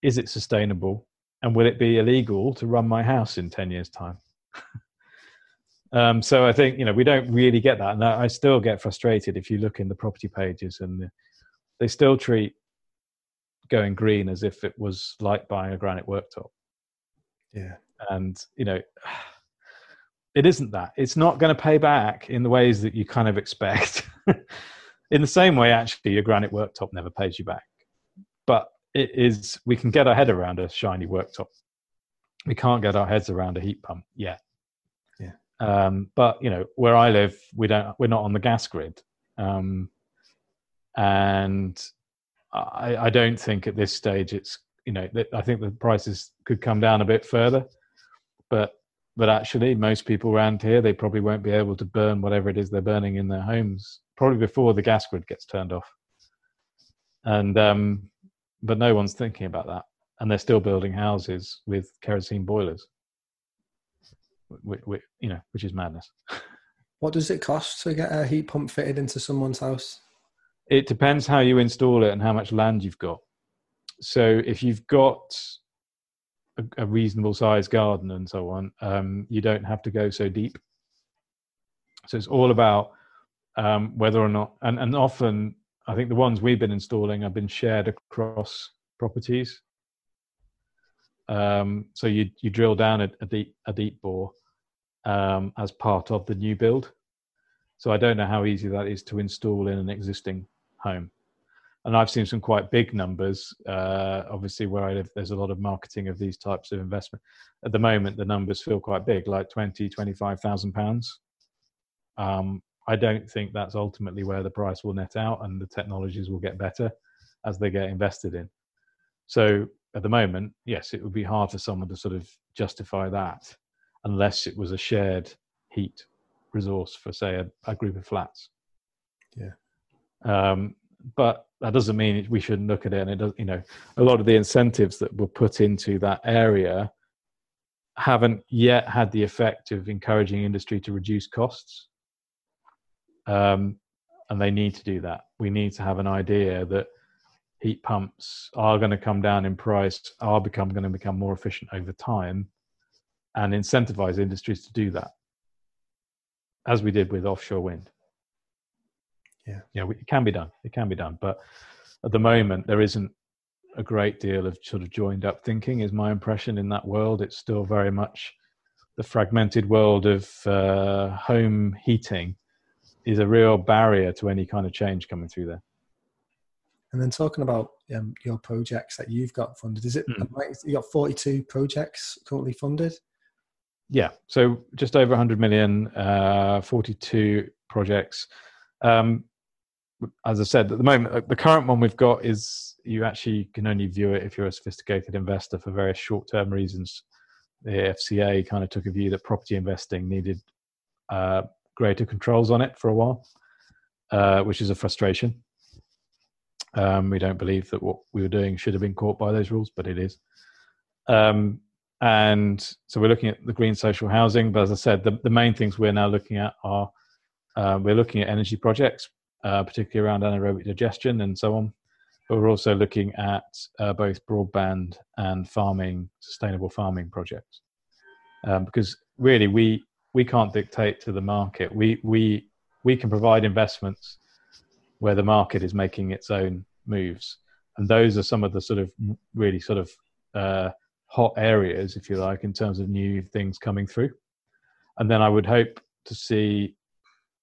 Is it sustainable? And will it be illegal to run my house in 10 years' time? [laughs] um, so I think, you know, we don't really get that. And I still get frustrated if you look in the property pages and they still treat going green as if it was like buying a granite worktop. Yeah. And, you know, [sighs] it isn't that. It's not going to pay back in the ways that you kind of expect. [laughs] in the same way, actually, your granite worktop never pays you back. But it is, we can get our head around a shiny worktop. We can't get our heads around a heat pump yet. Yeah. Um, but you know, where I live, we don't. We're not on the gas grid, um, and I, I don't think at this stage it's. You know, I think the prices could come down a bit further, but but actually most people around here they probably won't be able to burn whatever it is they're burning in their homes probably before the gas grid gets turned off and um, but no one's thinking about that. And they're still building houses with kerosene boilers which, which, you know which is madness. [laughs] What does it cost to get a heat pump fitted into someone's house? It depends how you install it and how much land you've got. So if you've got a, a reasonable sized garden and so on, um, you don't have to go so deep. So it's all about um, whether or not, and, and often I think the ones we've been installing have been shared across properties. Um, so you you drill down a, a deep a deep bore um, as part of the new build. So I don't know how easy that is to install in an existing home and I've seen some quite big numbers. Uh, obviously, where I live, there's a lot of marketing of these types of investment. At the moment, the numbers feel quite big, like 20, 25,000 pounds. I don't think that's ultimately where the price will net out, and the technologies will get better as they get invested in. So, at the moment, yes, it would be hard for someone to sort of justify that unless it was a shared heat resource for, say, a, a group of flats. Yeah. Um, but that doesn't mean we shouldn't look at it. And it does, you know, a lot of the incentives that were put into that area haven't yet had the effect of encouraging industry to reduce costs. Um, and they need to do that. We need to have an idea that heat pumps are going to come down in price, are become going to become more efficient over time, and incentivize industries to do that, as we did with offshore wind. Yeah. Yeah it can be done. It can be done. But at the moment there isn't a great deal of sort of joined up thinking is my impression in that world. It's still very much the fragmented world of uh, home heating is a real barrier to any kind of change coming through there and then talking about um, your projects that you've got funded is it mm. you got 42 projects currently funded yeah so just over 100 million uh, 42 projects um, as I said, at the moment, uh, the current one we've got is you actually can only view it if you're a sophisticated investor for various short term reasons. The FCA kind of took a view that property investing needed uh, greater controls on it for a while, uh, which is a frustration. Um, we don't believe that what we were doing should have been caught by those rules, but it is. Um, and so we're looking at the green social housing. But as I said, the, the main things we're now looking at are uh, we're looking at energy projects, uh, particularly around anaerobic digestion and so on. But we're also looking at uh, both broadband and farming, sustainable farming projects. Um, because really, we we can't dictate to the market. We we we can provide investments where the market is making its own moves. and those are some of the sort of really sort of uh, hot areas, if you like, in terms of new things coming through. And then I would hope to see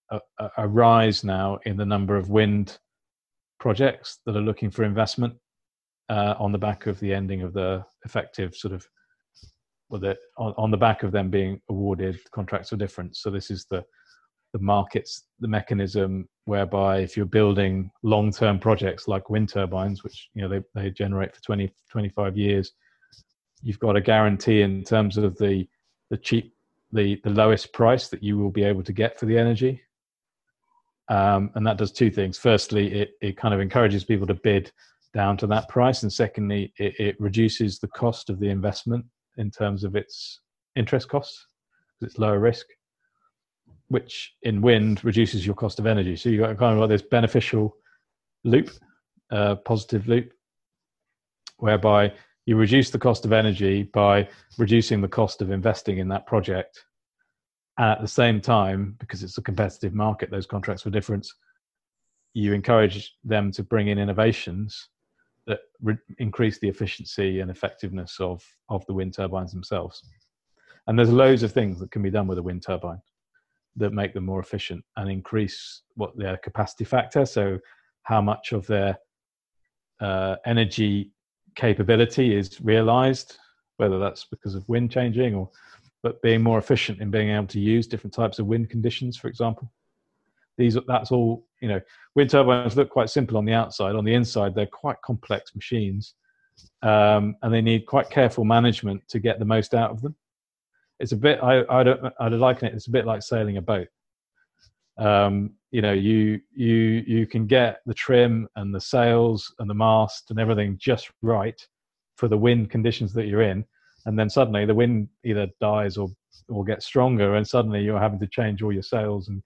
a, a rise now in the number of wind projects that are looking for investment uh, on the back of the ending of the effective sort of the, on, on the back of them being awarded contracts for difference. So this is the the markets, the mechanism whereby if you're building long-term projects like wind turbines, which you know they, they generate for 20, 25 years, you've got a guarantee in terms of the the cheap the the lowest price that you will be able to get for the energy. Um, and that does two things. Firstly, it, it kind of encourages people to bid down to that price, and secondly, it, it reduces the cost of the investment in terms of its interest costs because it's lower risk which in wind reduces your cost of energy. So you've got kind of like this beneficial loop, uh, positive loop, whereby you reduce the cost of energy by reducing the cost of investing in that project. And at the same time, because it's a competitive market, those contracts for difference, you encourage them to bring in innovations that re- increase the efficiency and effectiveness of, of the wind turbines themselves. And there's loads of things that can be done with a wind turbine that make them more efficient and increase what their capacity factor. So, how much of their uh, energy capability is realized, whether that's because of wind changing or but being more efficient in being able to use different types of wind conditions, for example. These that's all you know. Wind turbines look quite simple on the outside. On the inside, they're quite complex machines, um, and they need quite careful management to get the most out of them it's a bit I I don't I'd liken it. It's a bit like sailing a boat. Um, you know, you you you can get the trim and the sails and the mast and everything just right for the wind conditions that you're in, and then suddenly the wind either dies or or gets stronger, and suddenly you're having to change all your sails and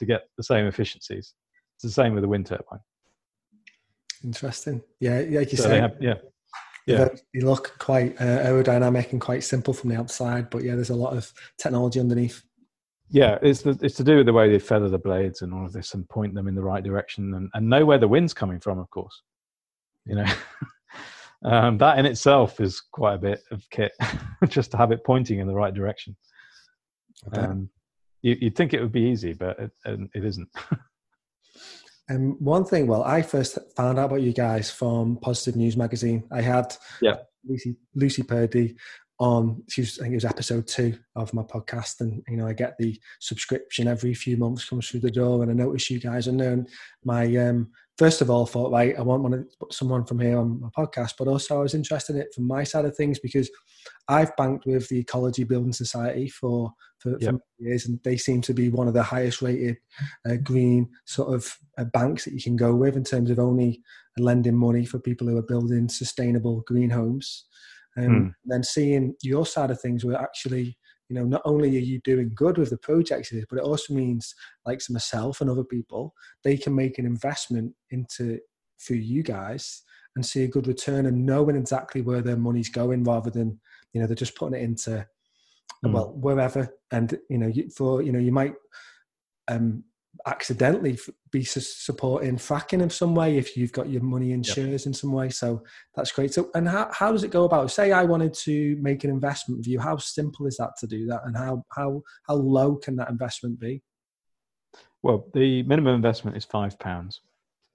to get the same efficiencies. It's the same with a wind turbine. Interesting. Yeah, like you so say. yeah yeah. They look quite uh, aerodynamic and quite simple from the outside, but yeah, there's a lot of technology underneath. Yeah, it's the, it's to do with the way they feather the blades and all of this, and point them in the right direction, and, and know where the wind's coming from. Of course, you know [laughs] um, that in itself is quite a bit of kit, [laughs] just to have it pointing in the right direction. Um, you, would think it would be easy, but it, it isn't. [laughs] Um, one thing, well, I first found out about you guys from Positive News magazine. I had yeah. Lucy, Lucy Purdy on, she was, I think it was episode two of my podcast. And, you know, I get the subscription every few months comes through the door. And I notice you guys are known. My um, first of all thought, right, I want one of, someone from here on my podcast, but also I was interested in it from my side of things because I've banked with the Ecology Building Society for, for, yep. for years, and they seem to be one of the highest rated uh, green sort of uh, banks that you can go with in terms of only lending money for people who are building sustainable green homes. Um, hmm. Then seeing your side of things, where actually you know not only are you doing good with the projects but it also means like myself and other people they can make an investment into for you guys and see a good return and knowing exactly where their money's going rather than you know they're just putting it into mm. well wherever and you know for you know you might um accidentally be supporting fracking in some way if you've got your money in yep. shares in some way. So that's great. So, and how, how does it go about? Say I wanted to make an investment with you. How simple is that to do that, and how how how low can that investment be? Well, the minimum investment is five pounds,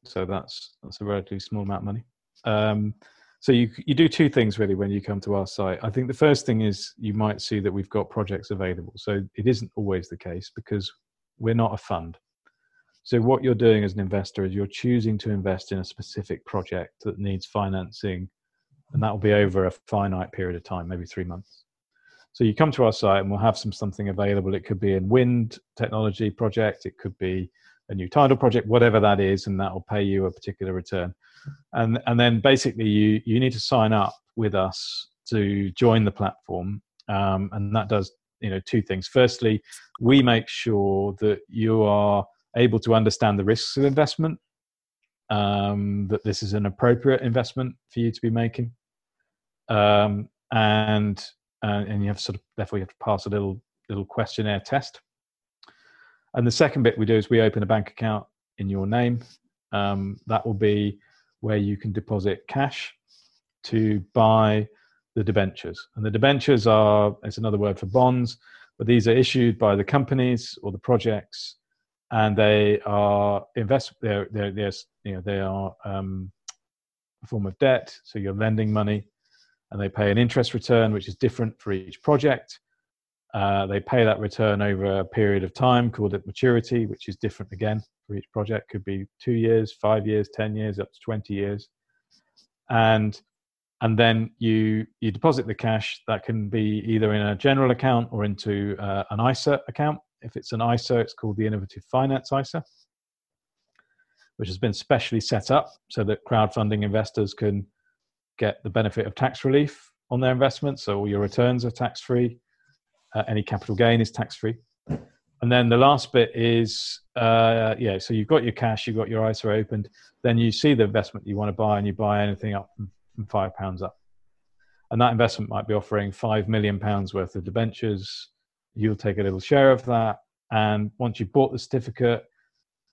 so that's that's a relatively small amount of money. Um, so you you do two things really when you come to our site. I think the first thing is you might see that we've got projects available. So it isn't always the case because we're not a fund. So what you're doing as an investor is you're choosing to invest in a specific project that needs financing, and that will be over a finite period of time, maybe three months. So you come to our site and we'll have some something available. It could be a wind technology project, it could be a new tidal project, whatever that is, and that will pay you a particular return. And and then basically you you need to sign up with us to join the platform, um, and that does you know two things. Firstly, we make sure that you are able to understand the risks of investment, um, that this is an appropriate investment for you to be making, um, and uh, and you have sort of therefore you have to pass a little little questionnaire test. And the second bit we do is we open a bank account in your name. Um, that will be where you can deposit cash to buy the debentures. And the debentures are, it's another word for bonds, but these are issued by the companies or the projects, and they are invest. They're they're, they're you know they are um, a form of debt. So you're lending money, and they pay an interest return, which is different for each project. Uh, they pay that return over a period of time called at maturity, which is different again for each project. Could be two years, five years, ten years, up to twenty years, and and then you you deposit the cash. That can be either in a general account or into uh, an ISA account. If it's an ISA, it's called the Innovative Finance ISA, which has been specially set up so that crowdfunding investors can get the benefit of tax relief on their investments. So all your returns are tax free. Uh, any capital gain is tax free. And then the last bit is, uh, yeah, so you've got your cash, you've got your ISA opened, then you see the investment you want to buy and you buy anything up from, from five pounds up. And that investment might be offering five million pounds worth of debentures. You'll take a little share of that. And once you've bought the certificate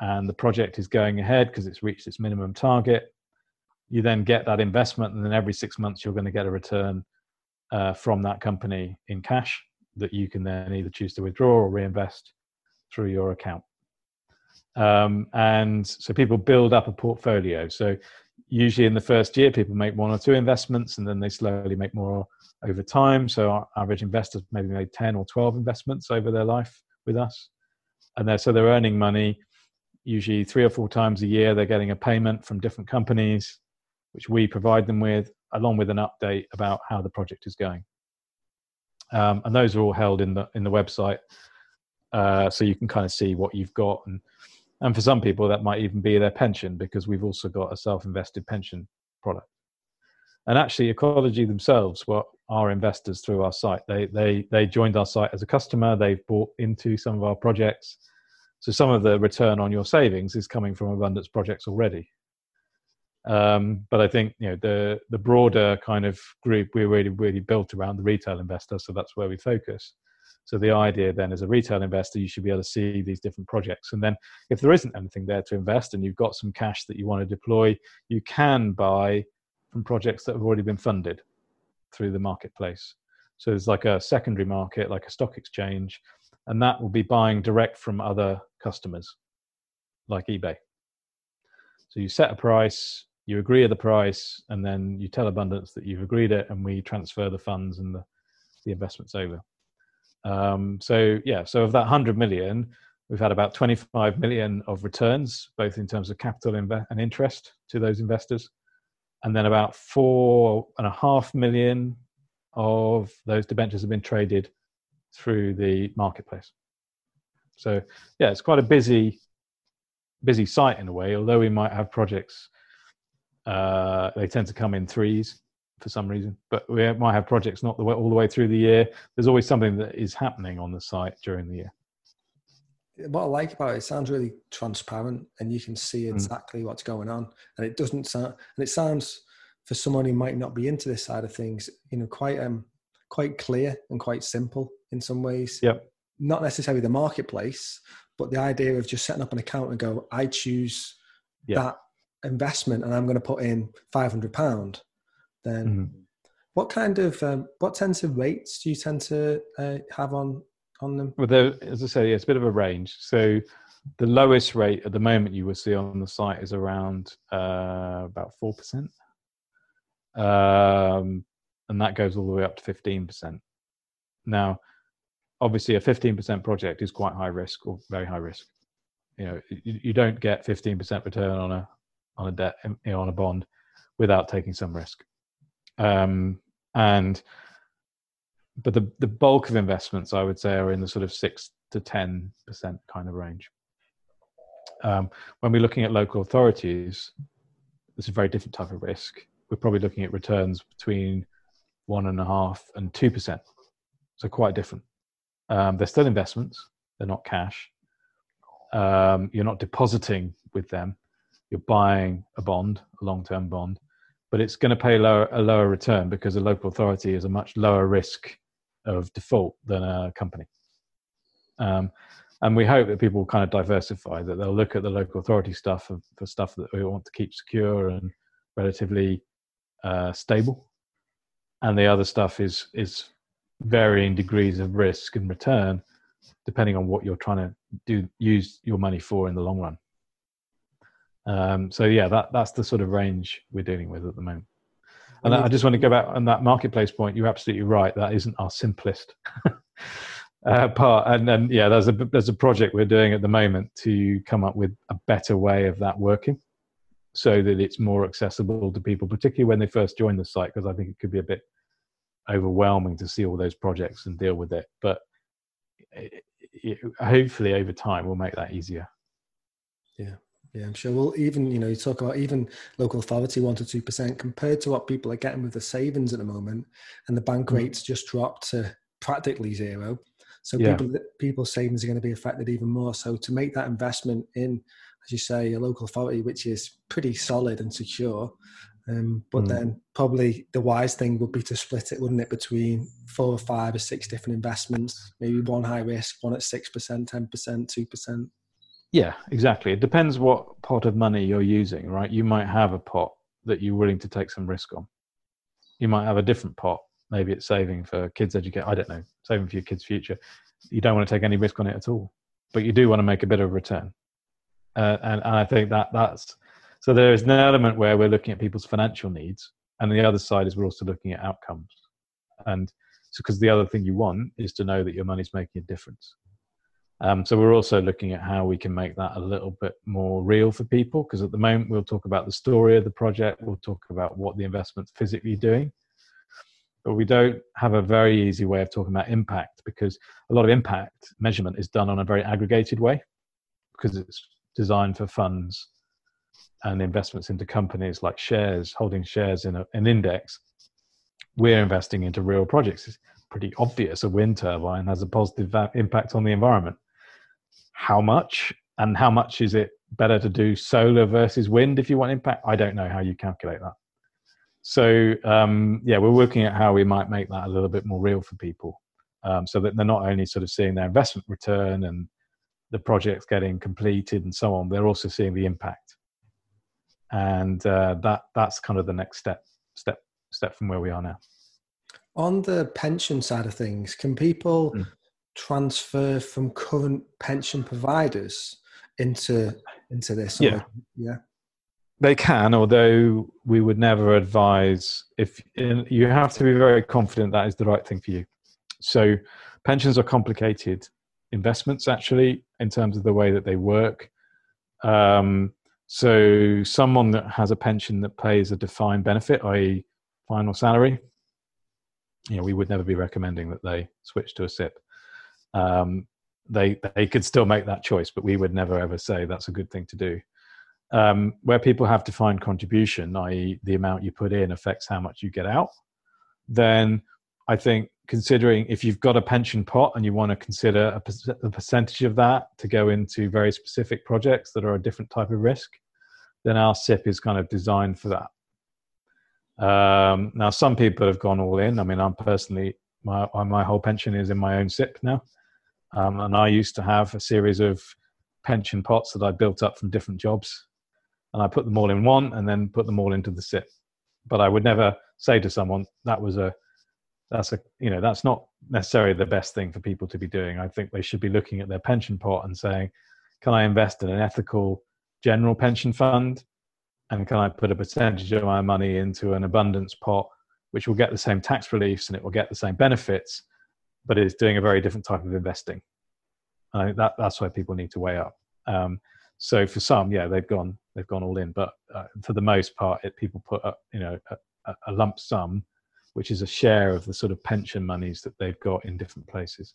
and the project is going ahead because it's reached its minimum target, you then get that investment. And then every six months, you're going to get a return uh, from that company in cash that you can then either choose to withdraw or reinvest through your account. Um, and so people build up a portfolio. So usually in the first year, people make one or two investments and then they slowly make more over time. So our average investors maybe made 10 or 12 investments over their life with us. And they're, so they're earning money usually three or four times a year. They're getting a payment from different companies, which we provide them with, along with an update about how the project is going um, and those are all held in the in the website, uh, so you can kind of see what you've got, and and for some people that might even be their pension because we've also got a self-invested pension product. And actually, Ecology themselves were our investors through our site. They they they joined our site as a customer. They've bought into some of our projects. So some of the return on your savings is coming from abundance projects already. Um, but I think you know the the broader kind of group we're really really built around the retail investor, so that's where we focus. So the idea then, as a retail investor, you should be able to see these different projects, and then if there isn't anything there to invest, and you've got some cash that you want to deploy, you can buy from projects that have already been funded through the marketplace. So there's like a secondary market, like a stock exchange, and that will be buying direct from other customers, like eBay. So you set a price, you agree the price, and then you tell Abundance that you've agreed it, and we transfer the funds and the, the investments over. Um, so yeah, so of that 100 million, we've had about 25 million of returns, both in terms of capital inv- and interest to those investors, and then about four and a half million of those debentures have been traded through the marketplace. So yeah, it's quite a busy busy site in a way. Although we might have projects uh, they tend to come in threes for some reason, but we might have projects not the way, all the way through the year. There's always something that is happening on the site during the year. What I like about it, it sounds really transparent, and you can see mm. exactly mm. what's going on, and it doesn't sound, and it sounds for someone who might not be into this side of things, you know, quite um, quite clear and quite simple in some ways. Yep. Not necessarily the marketplace, but the idea of just setting up an account and go, I choose yep. that investment and I'm going to put in five hundred pound, then mm-hmm. what kind of um, what tends of rates do you tend to uh, have on on them? Well, there, as I say, yeah, it's a bit of a range. So the lowest rate at the moment you will see on the site is around uh, about four percent, um, and that goes all the way up to fifteen percent. Now, obviously, a fifteen percent project is quite high risk or very high risk. You know, you, you don't get fifteen percent return on a on a debt you know, on a bond without taking some risk. Um, and but the the bulk of investments I would say are in the sort of six to ten percent kind of range. Um, when we're looking at local authorities, it's a very different type of risk. We're probably looking at returns between one and a half and two percent, so quite different. Um, they're still investments; they're not cash. Um, you're not depositing with them, you're buying a bond, a long-term bond, but it's going to pay lower, a lower return because a local authority is a much lower risk of default than a company. Um, and we hope that people will kind of diversify that they'll look at the local authority stuff for, for stuff that we want to keep secure and relatively uh, stable, and the other stuff is is varying degrees of risk and return depending on what you're trying to do use your money for in the long run. Um, so yeah, that that's the sort of range we're dealing with at the moment. And I just want to go back on that marketplace point. You're absolutely right. That isn't our simplest [laughs] uh, part. And then yeah, there's a there's a project we're doing at the moment to come up with a better way of that working, so that it's more accessible to people, particularly when they first join the site, because I think it could be a bit overwhelming to see all those projects and deal with it. But it, it, hopefully, over time, we'll make that easier. Yeah. Yeah, I'm sure. Well, even you know, you talk about even local authority one to two percent compared to what people are getting with the savings at the moment, and the bank mm. rates just dropped to practically zero. So yeah. people people's savings are going to be affected even more. So to make that investment in, as you say, a local authority which is pretty solid and secure, um, but mm. then probably the wise thing would be to split it, wouldn't it, between four or five or six different investments, maybe one high risk, one at six percent, ten percent, two percent. Yeah, exactly. It depends what pot of money you're using, right? You might have a pot that you're willing to take some risk on. You might have a different pot. Maybe it's saving for kids' education. I don't know, saving for your kids' future. You don't want to take any risk on it at all, but you do want to make a bit of a return. Uh, and, and I think that that's so. There is an element where we're looking at people's financial needs, and the other side is we're also looking at outcomes. And so, because the other thing you want is to know that your money's making a difference. Um, so we're also looking at how we can make that a little bit more real for people because at the moment we'll talk about the story of the project, we'll talk about what the investment's physically doing, but we don't have a very easy way of talking about impact because a lot of impact measurement is done on a very aggregated way because it's designed for funds and investments into companies like shares, holding shares in a, an index. We're investing into real projects. It's pretty obvious a wind turbine has a positive impact on the environment how much and how much is it better to do solar versus wind if you want impact? I don't know how you calculate that. So um, yeah we're working at how we might make that a little bit more real for people um, so that they're not only sort of seeing their investment return and the projects getting completed and so on they're also seeing the impact. And uh, that that's kind of the next step step step from where we are now. On the pension side of things can people mm transfer from current pension providers into into this? Yeah, yeah. They can, although we would never advise if you have to be very confident that is the right thing for you. So, pensions are complicated investments actually in terms of the way that they work. Um, so, someone that has a pension that pays a defined benefit, i.e., final salary, you know, we would never be recommending that they switch to a SIPP um, they they could still make that choice, but we would never ever say that's a good thing to do. Um, where people have defined contribution, i.e., the amount you put in affects how much you get out, then I think considering if you've got a pension pot and you want to consider a, a percentage of that to go into very specific projects that are a different type of risk, then our SIPP is kind of designed for that. Um, now, some people have gone all in. I mean, I'm personally my my whole pension is in my own SIPP now. Um, and I used to have a series of pension pots that I built up from different jobs. And I put them all in one and then put them all into the SIPP. But I would never say to someone that was a, that's a, you know, that's not necessarily the best thing for people to be doing. I think they should be looking at their pension pot and saying, can I invest in an ethical general pension fund? And can I put a percentage of my money into an abundance pot, which will get the same tax reliefs and it will get the same benefits? But is doing a very different type of investing. I think that that's why people need to weigh up. Um, so for some, yeah, they've gone they've gone all in, but uh, for the most part, it, people put up you know a, a, lump sum, which is a share of the sort of pension monies that they've got in different places.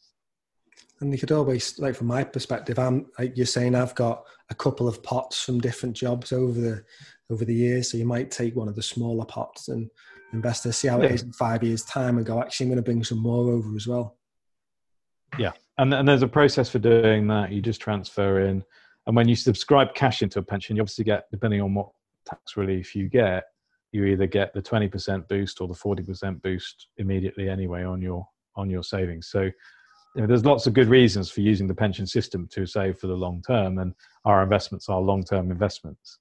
And you could always, like from my perspective, I'm like you're saying, I've got a couple of pots from different jobs over the over the years. So you might take one of the smaller pots and invest to see how yeah. it is in five years' time, and go, actually, I'm going to bring some more over as well. Yeah, and and there's a process for doing that. You just transfer in, and when you subscribe cash into a pension, you obviously get depending on what tax relief you get, you either get the 20% boost or the 40% boost immediately anyway on your on your savings. So you know, there's lots of good reasons for using the pension system to save for the long term, and our investments are long term investments.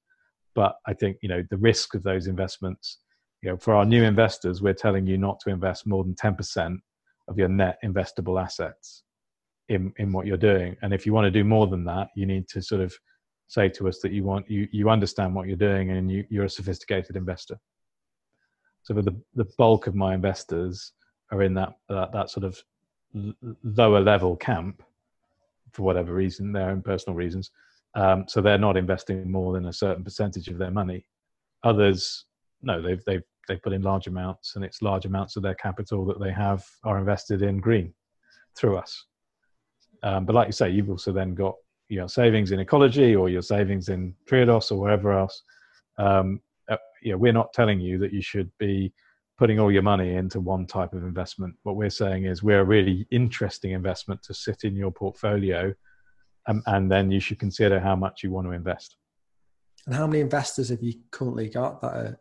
but I think you know the risk of those investments. You know, for our new investors, we're telling you not to invest more than ten percent of your net investable assets in in what you're doing. And if you want to do more than that, you need to sort of say to us that you want you you understand what you're doing and you, you're a sophisticated investor. So the the bulk of my investors are in that that, that sort of lower level camp for whatever reason, their own personal reasons. Um, so they're not investing more than a certain percentage of their money. Others, no, they've they've they put in large amounts, and it's large amounts of their capital that they have are invested in green through us. Um, but like you say, you've also then got your savings in ecology or your savings in Triodos or wherever else. Um, uh, we're not telling you that you should be putting all your money into one type of investment. What we're saying is we're a really interesting investment to sit in your portfolio, um, and then you should consider how much you want to invest. And how many investors have you currently got that are,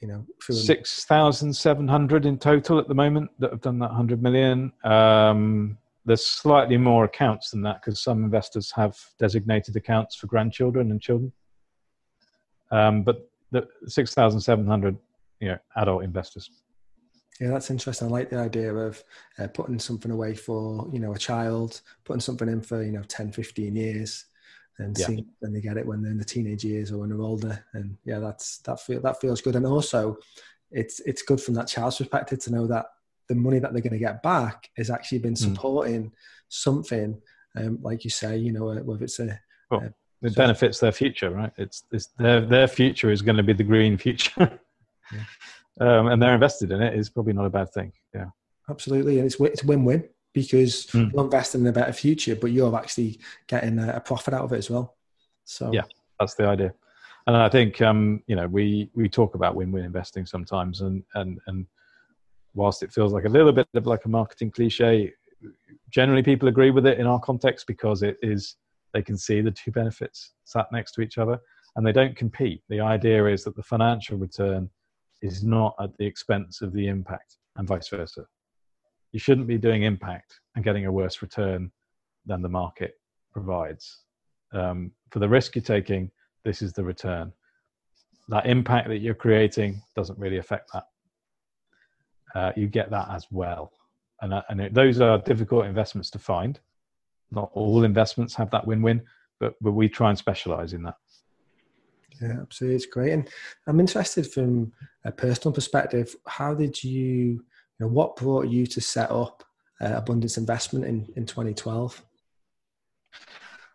you know, six thousand seven hundred in total at the moment that have done that hundred million. Um, there's slightly more accounts than that because some investors have designated accounts for grandchildren and children. Um, but the 6,700 you know adult investors. Yeah, that's interesting. I like the idea of uh, putting something away for you know a child, putting something in for you know 10, 15 years, and yeah. seeing when they get it when they're in the teenage years or when they're older. And yeah, that's that feel that feels good. And also, it's it's good from that child's perspective to know that the money that they're going to get back has actually been hmm. supporting mm. something, um, like you say, you know, uh, whether it's a, well, it so benefits their future, right? It's, it's their their future is going to be the green future. [laughs] yeah. um, and they're invested in it is probably not a bad thing. Yeah, absolutely, and it's it's win win because mm. you're investing in a better future, but you're actually getting a, a, profit out of it as well. So yeah, that's the idea. And I think um, you know we we talk about win win investing sometimes, and and and whilst it feels like a little bit of like a marketing cliche, generally people agree with it in our context because it is they can see the two benefits sat next to each other and they don't compete. The idea is that the financial return is not at the expense of the impact and vice versa. You shouldn't be doing impact and getting a worse return than the market provides. Um, for the risk you're taking, this is the return. That impact that you're creating doesn't really affect that. Uh, you get that as well. And, uh, and it, those are difficult investments to find. Not all investments have that win win, but, but we try and specialize in that. Yeah, absolutely. It's great. And I'm interested from a personal perspective, how did you, you know, what brought you to set up uh, Abundance Investment in, in 2012?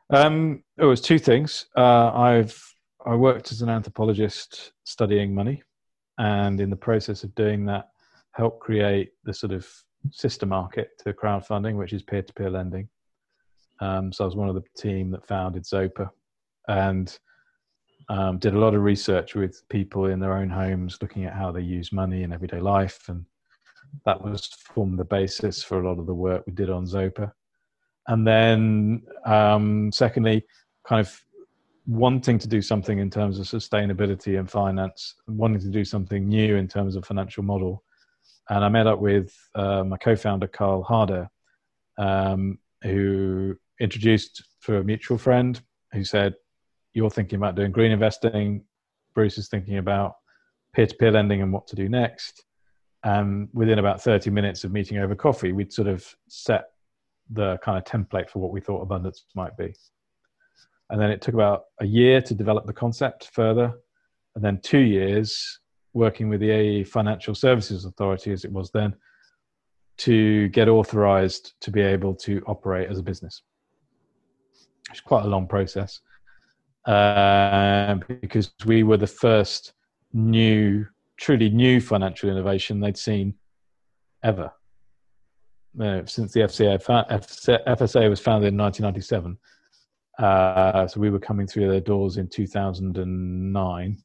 Um, it was two things. Uh, I've I worked as an anthropologist studying money, and in the process of doing that, helped create the sort of sister market to crowdfunding, which is peer-to-peer lending. Um, so I was one of the team that founded Zopa, and um, did a lot of research with people in their own homes, looking at how they use money in everyday life, and that was formed the basis for a lot of the work we did on Zopa. And then, um, secondly, kind of wanting to do something in terms of sustainability and finance, wanting to do something new in terms of financial model. And I met up with uh, my co-founder Karl Harder, um, who introduced through a mutual friend who said, you're thinking about doing green investing. Bruce is thinking about peer-to-peer lending and what to do next. And within about 30 minutes of meeting over coffee, we'd sort of set the kind of template for what we thought abundance might be. And then it took about a year to develop the concept further, and then two years working with the AE Financial Services Authority, as it was then, to get authorized to be able to operate as a business. It's quite a long process uh, because we were the first new, truly new financial innovation they'd seen ever. Uh, since the FCA, FSA was founded in 1997. Uh, so we were coming through their doors in 2009.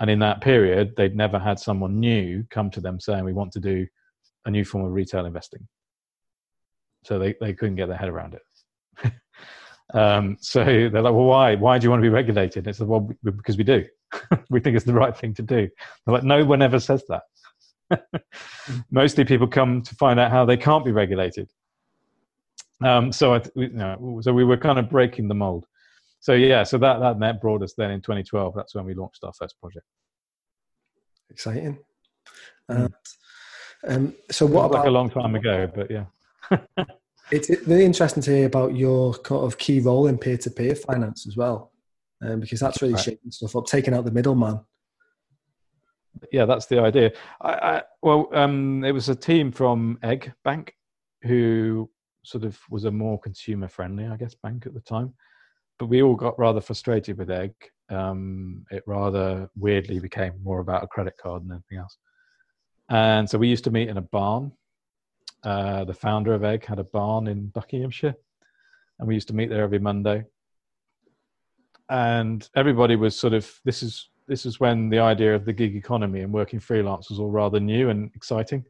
And in that period, they'd never had someone new come to them saying, We want to do a new form of retail investing. So they, they couldn't get their head around it. [laughs] Um, so they're like, well, why? Why do you want to be regulated? It's like, well, because we do. [laughs] we think it's the right thing to do. They're like, no one ever says that. [laughs] Mostly people come to find out how they can't be regulated. Um, so, I, you know, so we were kind of breaking the mold. so yeah, so that that met brought us then in 2012. That's when we launched our first project. Exciting. And, um, so what about like a long time ago, but yeah. [laughs] it's really interesting to hear about your kind of key role in peer-to-peer finance as well, um, because that's really right. shaking stuff up, taking out the middleman. Yeah, that's the idea. I, I, well, um, it was a team from Egg Bank who sort of was a more consumer-friendly, I guess, bank at the time but we all got rather frustrated with Egg. Um, it rather weirdly became more about a credit card than anything else. And so we used to meet in a barn. Uh, the founder of Egg had a barn in Buckinghamshire, and we used to meet there every Monday. And everybody was sort of this is this is when the idea of the gig economy and working freelance was all rather new and exciting,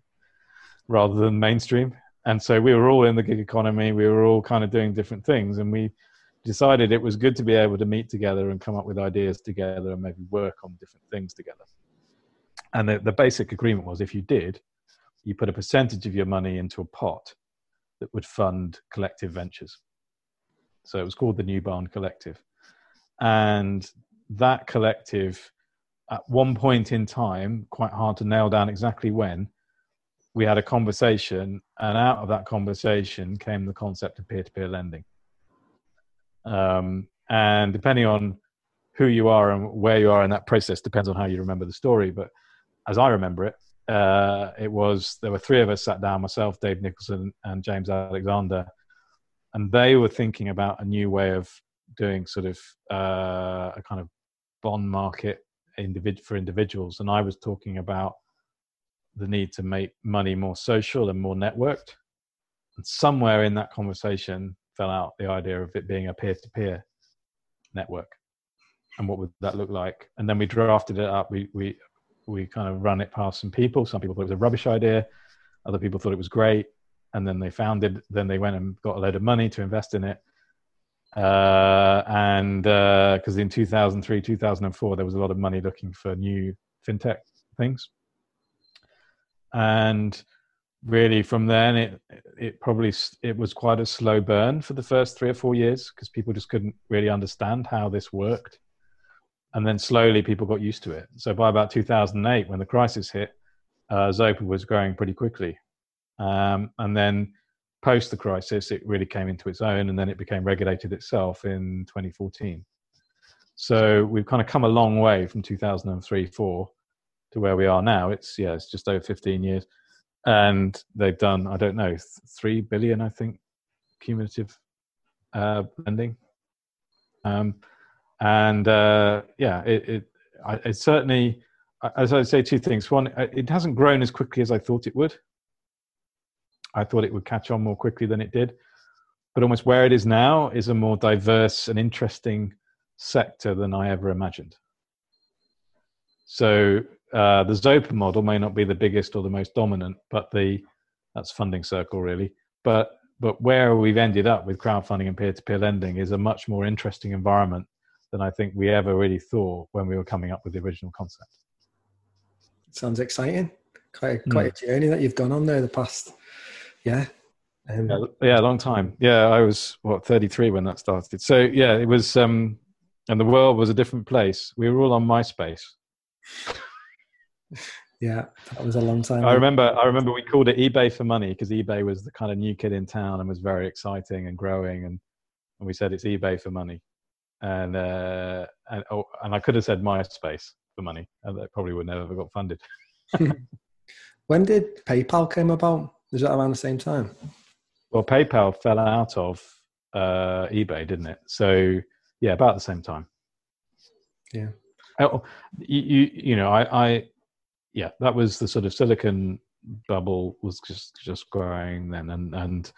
rather than mainstream. And so we were all in the gig economy. We were all kind of doing different things, and we decided it was good to be able to meet together and come up with ideas together and maybe work on different things together. And the, the basic agreement was if you did, you put a percentage of your money into a pot that would fund collective ventures. So it was called the New Barn Collective. And that collective, at one point in time, quite hard to nail down exactly when, we had a conversation, and out of that conversation came the concept of peer to peer lending. Um, and depending on who you are and where you are in that process, depends on how you remember the story. But as I remember it, uh, it was there were three of us sat down myself, Dave Nicholson, and James Alexander, and they were thinking about a new way of doing sort of uh, a kind of bond market individ- for individuals. And I was talking about the need to make money more social and more networked. And somewhere in that conversation, fell out the idea of it being a peer-to-peer network and what would that look like and then we drafted it up we we we kind of run it past some people some people thought it was a rubbish idea other people thought it was great and then they founded. then they went and got a load of money to invest in it uh, and uh because uh, in 2003 2004 there was a lot of money looking for new fintech things. And really from then it it probably it was quite a slow burn for the first three or four years because people just couldn't really understand how this worked. And then slowly people got used to it. So by about 2008 when the crisis hit uh, zopa was growing pretty quickly. Um, and then post the crisis it really came into its own and then it became regulated itself in 2014 so we've kind of come a long way from 2003 4 to where we are now it's yeah it's just over 15 years and they've done I don't know three billion I think cumulative uh, lending, um, and uh, yeah, it, it, I, it certainly as I say two things. One, it hasn't grown as quickly as I thought it would. I thought it would catch on more quickly than it did, but almost where it is now is a more diverse and interesting sector than I ever imagined. So uh, the Zopa model may not be the biggest or the most dominant, but the that's funding circle really. But but where we've ended up with crowdfunding and peer-to-peer lending is a much more interesting environment than I think we ever really thought when we were coming up with the original concept. Sounds exciting. Quite a, quite mm. a journey that you've gone on there the past, yeah. Um, yeah, yeah, long time. Yeah, I was what 33 when that started. So yeah, it was, um, and the world was a different place. We were all on MySpace. [laughs] yeah, that was a long time. I remember. I remember we called it eBay for money because eBay was the kind of new kid in town and was very exciting and growing, and, and we said it's eBay for money, and uh, and oh, and I could have said MySpace for money, and that probably would never have got funded. [laughs] when did PayPal came about? Was that around the same time? Well, PayPal fell out of uh, eBay, didn't it? So yeah, about the same time. Yeah. Oh, you, you, you know, I, I, yeah, that was the sort of silicon bubble was just just growing then, and and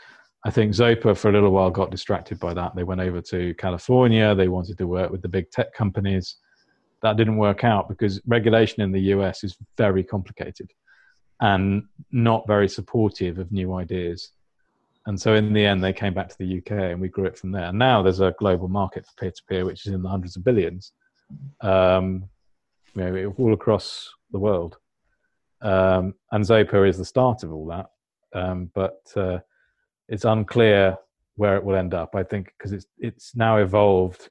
I think Zopa for a little while got distracted by that. They went over to California. They wanted to work with the big tech companies. That didn't work out because regulation in the US is very complicated and not very supportive of new ideas. And so in the end, they came back to the UK and we grew it from there. And now there's a global market for peer to peer, which is in the hundreds of billions um, you know, all across the world. Um, and Zopa is the start of all that, um, but uh, it's unclear where it will end up. I think because it's it's now evolved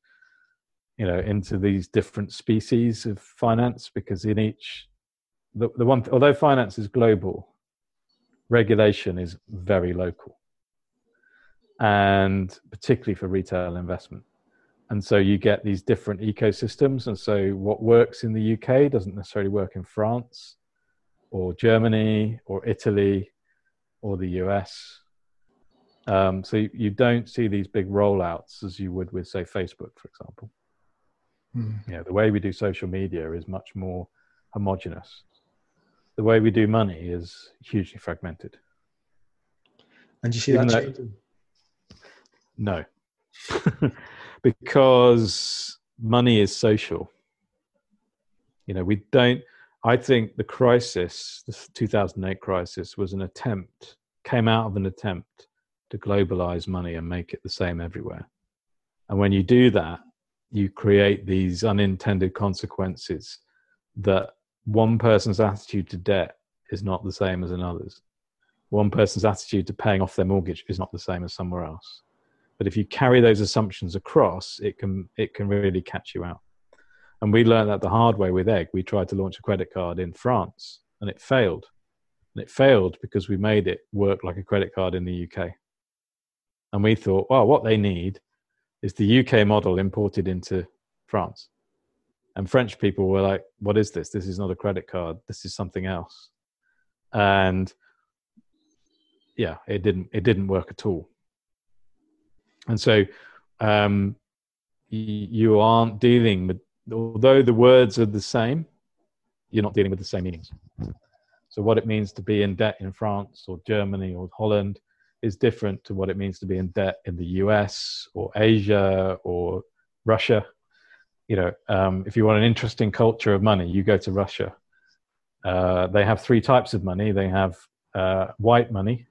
you know into these different species of finance because in each the, the one although finance is global regulation is very local. And particularly for retail investment. And so you get these different ecosystems. And so what works in the uk doesn't necessarily work in france or germany or italy or the us um, so you, you don't see these big rollouts as you would with say facebook for example. Mm. You know, the way we do social media is much more homogenous. The way we do money is hugely fragmented. And you see Even that changing? No, [laughs] because money is social. You know, we don't. I think the crisis, the 2008 crisis, was an attempt, came out of an attempt to globalize money and make it the same everywhere. And when you do that, you create these unintended consequences that one person's attitude to debt is not the same as another's. One person's attitude to paying off their mortgage is not the same as somewhere else. But if you carry those assumptions across, it can it can really catch you out. And we learned that the hard way with Egg. We tried to launch a credit card in France and it failed. And it failed because we made it work like a credit card in the UK. And we thought, well, what they need is the UK model imported into France. And French people were like, what is this? This is not a credit card. This is something else. And yeah, it didn't it didn't work at all. And so um, you aren't dealing with although the words are the same, you're not dealing with the same meanings. So what it means to be in debt in France or Germany or Holland is different to what it means to be in debt in the US or Asia or Russia. You know, um, if you want an interesting culture of money, you go to Russia. Uh, they have three types of money. They have uh, white money,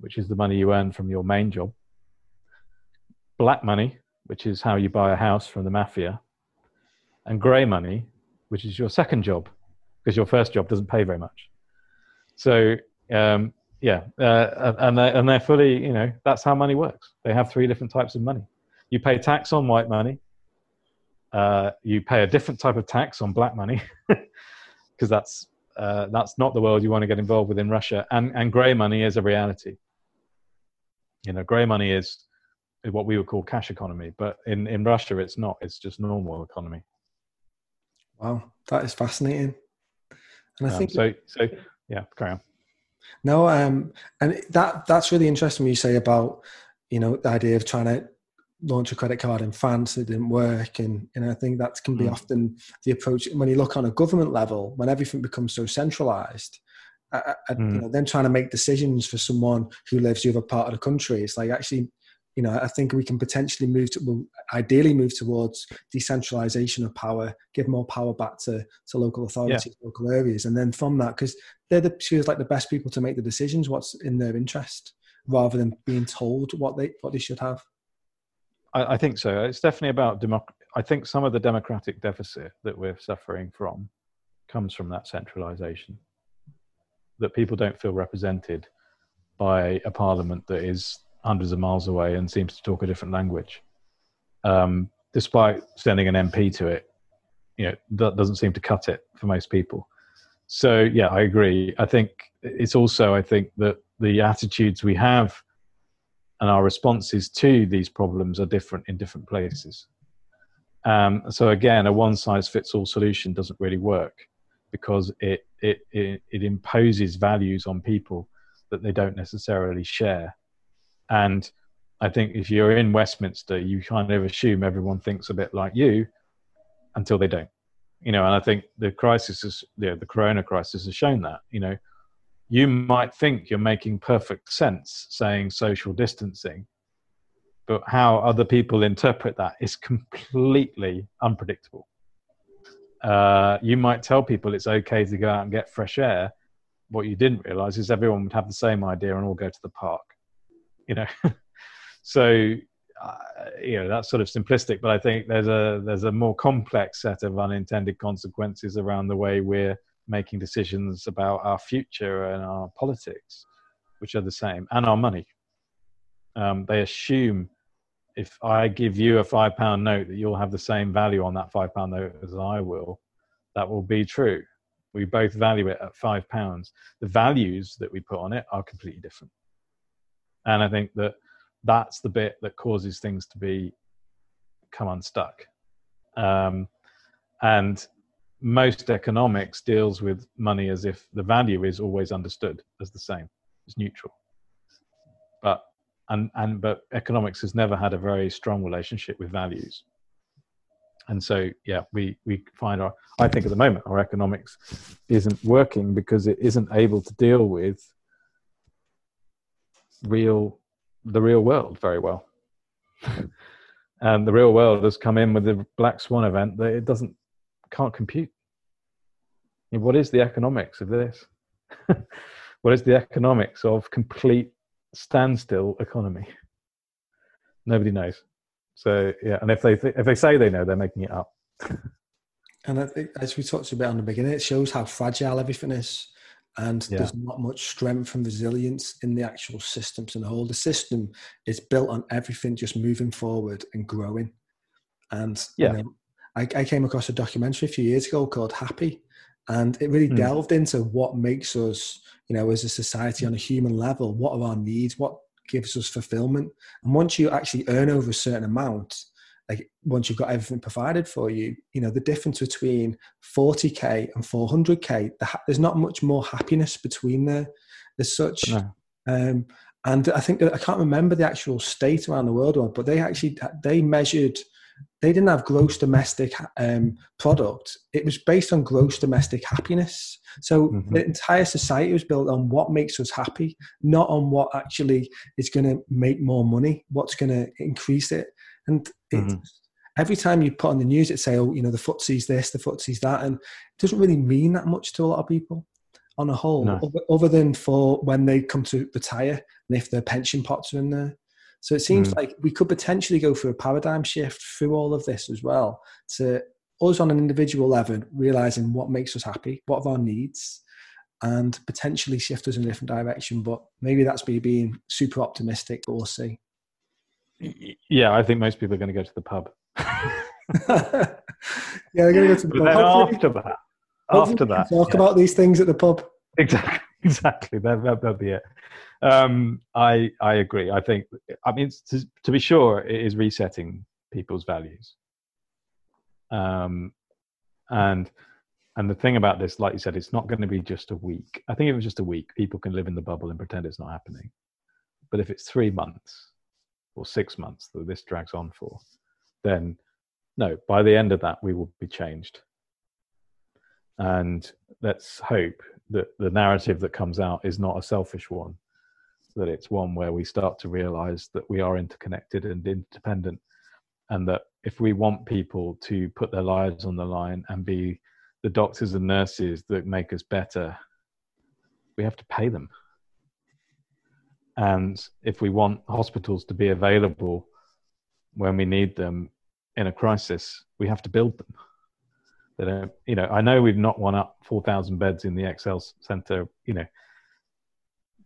which is the money you earn from your main job. Black money, which is how you buy a house from the mafia. And grey money, which is your second job, because your first job doesn't pay very much. So um, yeah, uh, and they're, and they're fully, you know, that's how money works. They have three different types of money. You pay tax on white money. Uh, you pay a different type of tax on black money [laughs] because that's uh, that's not the world you want to get involved with in Russia. And and grey money is a reality. You know, grey money is, what we would call cash economy, but in in Russia it's not. It's just normal economy. Wow, that is fascinating. And I um, think so. So yeah, carry on. No, um, and that that's really interesting when you say about you know the idea of trying to launch a credit card in France it didn't work and and I think that can be mm. often the approach when you look on a government level when everything becomes so centralized uh, mm. you know, then trying to make decisions for someone who lives the other part of the country it's like actually you know, I think we can potentially move to, well, ideally move towards decentralization of power, give more power back to, to local authorities, yeah. local areas. And then from that, because they're the, feels like the best people to make the decisions, what's in their interest, rather than being told what they, what they should have. I, I think so. It's definitely about democracy. I think some of the democratic deficit that we're suffering from comes from that centralization, that people don't feel represented by a parliament that is hundreds of miles away and seems to talk a different language. Um, despite sending an MP to it, you know, that doesn't seem to cut it for most people. So yeah, I agree. I think it's also I think that the attitudes we have and our responses to these problems are different in different places. Um, so again, a one size fits all solution doesn't really work because it, it, it, it imposes values on people that they don't necessarily share and I think if you're in Westminster, you kind of assume everyone thinks a bit like you until they don't. You know, and I think the crisis is, you know, the corona crisis has shown that, you know, you might think you're making perfect sense saying social distancing, but how other people interpret that is completely unpredictable. Uh, you might tell people it's okay to go out and get fresh air. What you didn't realize is everyone would have the same idea and all go to the park you know [laughs] so uh, you know that's sort of simplistic but i think there's a there's a more complex set of unintended consequences around the way we're making decisions about our future and our politics which are the same and our money um, they assume if I give you a five pound note that you'll have the same value on that five pound note as I will, that will be true. We both value it at five pounds. The values that we put on it are completely different. And I think that that's the bit that causes things to be come unstuck. Um, and most economics deals with money as if the value is always understood as the same, it's neutral. But and and but economics has never had a very strong relationship with values. And so yeah we we find our i think at the moment our economics isn't working because it isn't able to deal with real the real world very well. [laughs] And the real world has come in with the black swan event that it doesn't can't compute what is the economics of this [laughs] what is the economics of complete standstill economy. Nobody knows. So yeah, and if they th- if they say they know, they're making it up. And I think, as we talked about in the beginning, it shows how fragile everything is, and yeah. there's not much strength and resilience in the actual systems and the whole. The system is built on everything just moving forward and growing. And yeah, you know, I, I came across a documentary a few years ago called Happy, and it really mm. delved into what makes us you know as a society on a human level what are our needs what gives us fulfillment and once you actually earn over a certain amount like once you've got everything provided for you you know the difference between 40k and 400k there's not much more happiness between there there's such no. um, and i think i can't remember the actual state around the world but they actually they measured they didn't have gross domestic um, product. It was based on gross domestic happiness. So mm-hmm. the entire society was built on what makes us happy, not on what actually is going to make more money, what's going to increase it. And mm-hmm. every time you put on the news, it say, "Oh, you know, the footsie's this, the footsie's that," and it doesn't really mean that much to a lot of people on a whole, no. other, other than for when they come to retire and if their pension pots are in there. So it seems mm. like we could potentially go through a paradigm shift through all of this as well to us on an individual level, realizing what makes us happy, what are our needs, and potentially shift us in a different direction. But maybe that's me being super optimistic, but we'll see. Yeah, I think most people are going to go to the pub. [laughs] [laughs] yeah, they're going to go to the pub. after that, after that, talk yeah. about these things at the pub. Exactly, [laughs] exactly. That, that, that'll be it. Um, I I agree. I think I mean to, to be sure, it is resetting people's values. Um, and and the thing about this, like you said, it's not going to be just a week. I think if it was just a week, people can live in the bubble and pretend it's not happening. But if it's three months or six months that this drags on for, then no, by the end of that, we will be changed. And let's hope that the narrative that comes out is not a selfish one, that it's one where we start to realize that we are interconnected and independent and that if we want people to put their lives on the line and be the doctors and nurses that make us better we have to pay them. And if we want hospitals to be available when we need them in a crisis we have to build them they don't you know i know we've not won up 4000 beds in the excel center you know.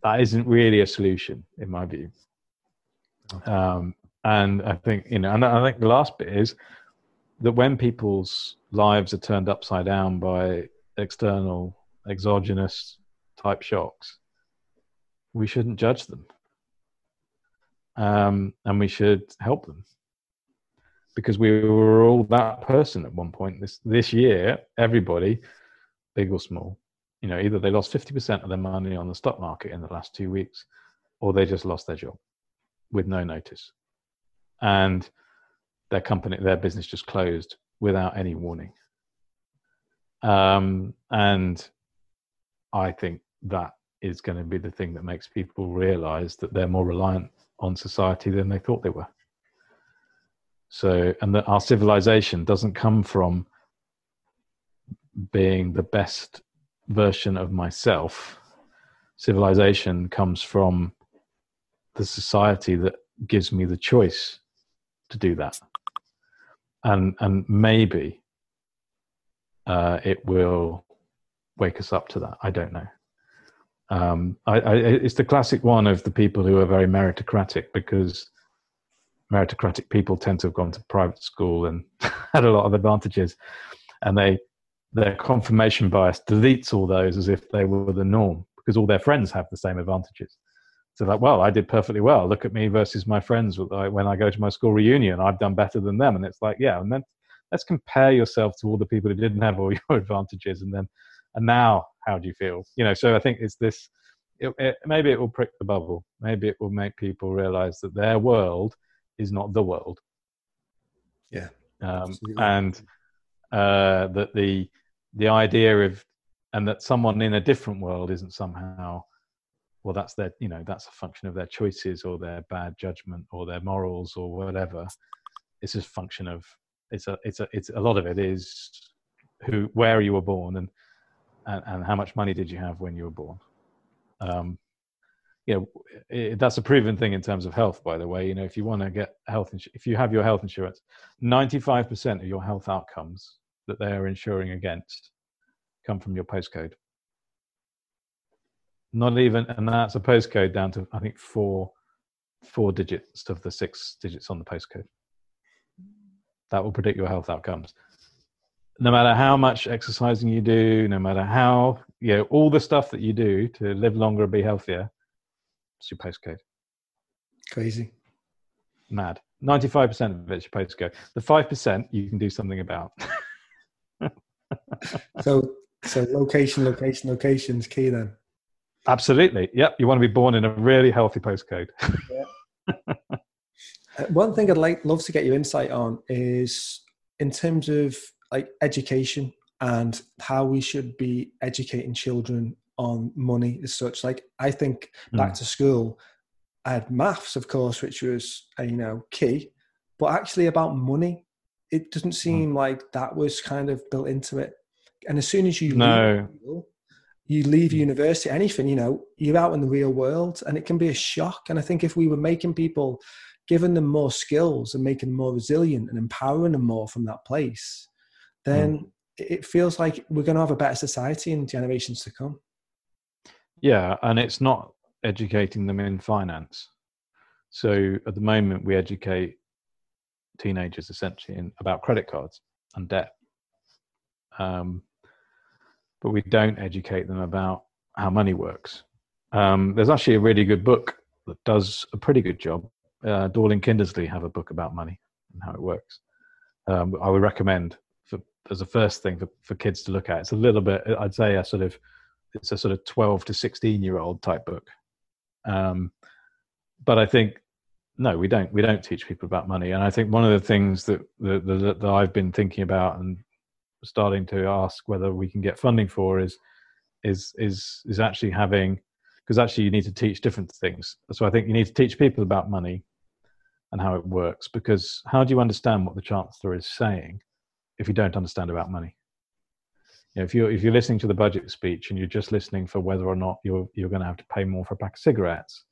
That isn't really a solution in my view. Um, and I think you know, and I think the last bit is that when people's lives are turned upside down by external, exogenous type shocks, we shouldn't judge them, um, and we should help them because we were all that person at one point. This this year, everybody, big or small, you know either they lost 50% of their money on the stock market in the last two weeks or they just lost their job with no notice. And their company their business just closed without any warning. Um, and i think that is going to be the thing that makes people realize that they're more reliant on society than they thought they were so and that our civilization doesn't come from being the best version of myself, civilization comes from the society that gives me the choice to do that. And, and maybe uh, it will wake us up to that. I don't know. Um, I, I, it's the classic one of the people who are very meritocratic because meritocratic people tend to have gone to private school and [laughs] had a lot of advantages, and they their confirmation bias deletes all those as if they were the norm because all their friends have the same advantages. So like, well, I did perfectly well. Look at me versus my friends. When I go to my school reunion, I've done better than them. And it's like, yeah, and then let's compare yourself to all the people who didn't have all [laughs] your advantages, and then, and now, how do you feel? You know. So I think it's this. It, it, maybe it will prick the bubble. Maybe it will make people realize that their world is not the world. Yeah. Um, and uh, that the the idea of and that someone in a different world isn't somehow well that's their you know that's a function of their choices or their bad judgment or their morals or whatever it's just a function of it's a it's a it's a lot of it is who where you were born and and, and how much money did you have when you were born um you know it, that's a proven thing in terms of health by the way you know if you want to get health ins- if you have your health insurance 95% of your health outcomes that they are insuring against come from your postcode. Not even, and that's a postcode down to I think four four digits of the six digits on the postcode. That will predict your health outcomes. No matter how much exercising you do, no matter how you know all the stuff that you do to live longer and be healthier, it's your postcode. Crazy. Mad. Ninety-five percent of it's your postcode. The five percent you can do something about. [laughs] so so location, location, location is key then. Absolutely. Yep. You want to be born in a really healthy postcode. yeah. uh, one thing I'd like love to get your insight on is in terms of like education and how we should be educating children on money as such. Like I think back mm. to school, I had maths, of course, which was uh, you know key, but actually about money it doesn't hmm. seem mm. like that was kind of built into it. And as soon as you no. leave, you leave hmm. university, anything, you know, you're out in the real world, and it can be a shock. And I think if we were making people, giving them more skills and making them more resilient and empowering them more from that place, then mm. it feels like we're going to have a better society in generations to come. Yeah, and it's not educating them in finance. So at the moment, we educate teenagers essentially in, about credit cards and debt. Um, but we don't educate them about how money works. Um, there's actually a really good book that does a pretty good job. Uh, Dorling Kindersley have a book about money and how it works. Um, I would recommend for, as a first thing for, for kids to look at. It's a little bit, I'd say, a sort of, it's a sort of 12 to 16 year old type book. Um, but I think no, we don't. We don't teach people about money. And I think one of the things that that, that, that I've been thinking about and starting to ask whether we can get funding for is is is is actually having because actually you need to teach different things. So I think you need to teach people about money and how it works because how do you understand what the chancellor is saying if you don't understand about money? You know, if you're if you're listening to the budget speech and you're just listening for whether or not you're you're going to have to pay more for a pack of cigarettes,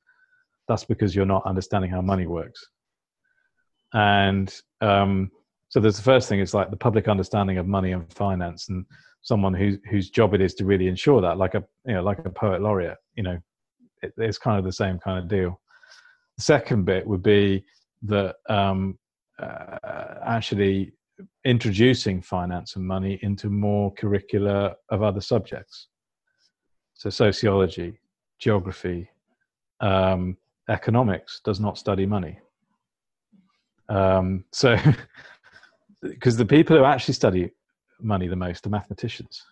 that's because you're not understanding how money works. And um, so there's the first thing is like the public understanding of money and finance, and someone whose whose job it is to really ensure that, like a you know like a poet laureate, you know, it, it's kind of the same kind of deal. The second bit would be that um, uh, actually introducing finance and money into more curricula of other subjects. So sociology, geography, um, economics does not study money. Um, so, [laughs] because the people who actually study money the most are mathematicians,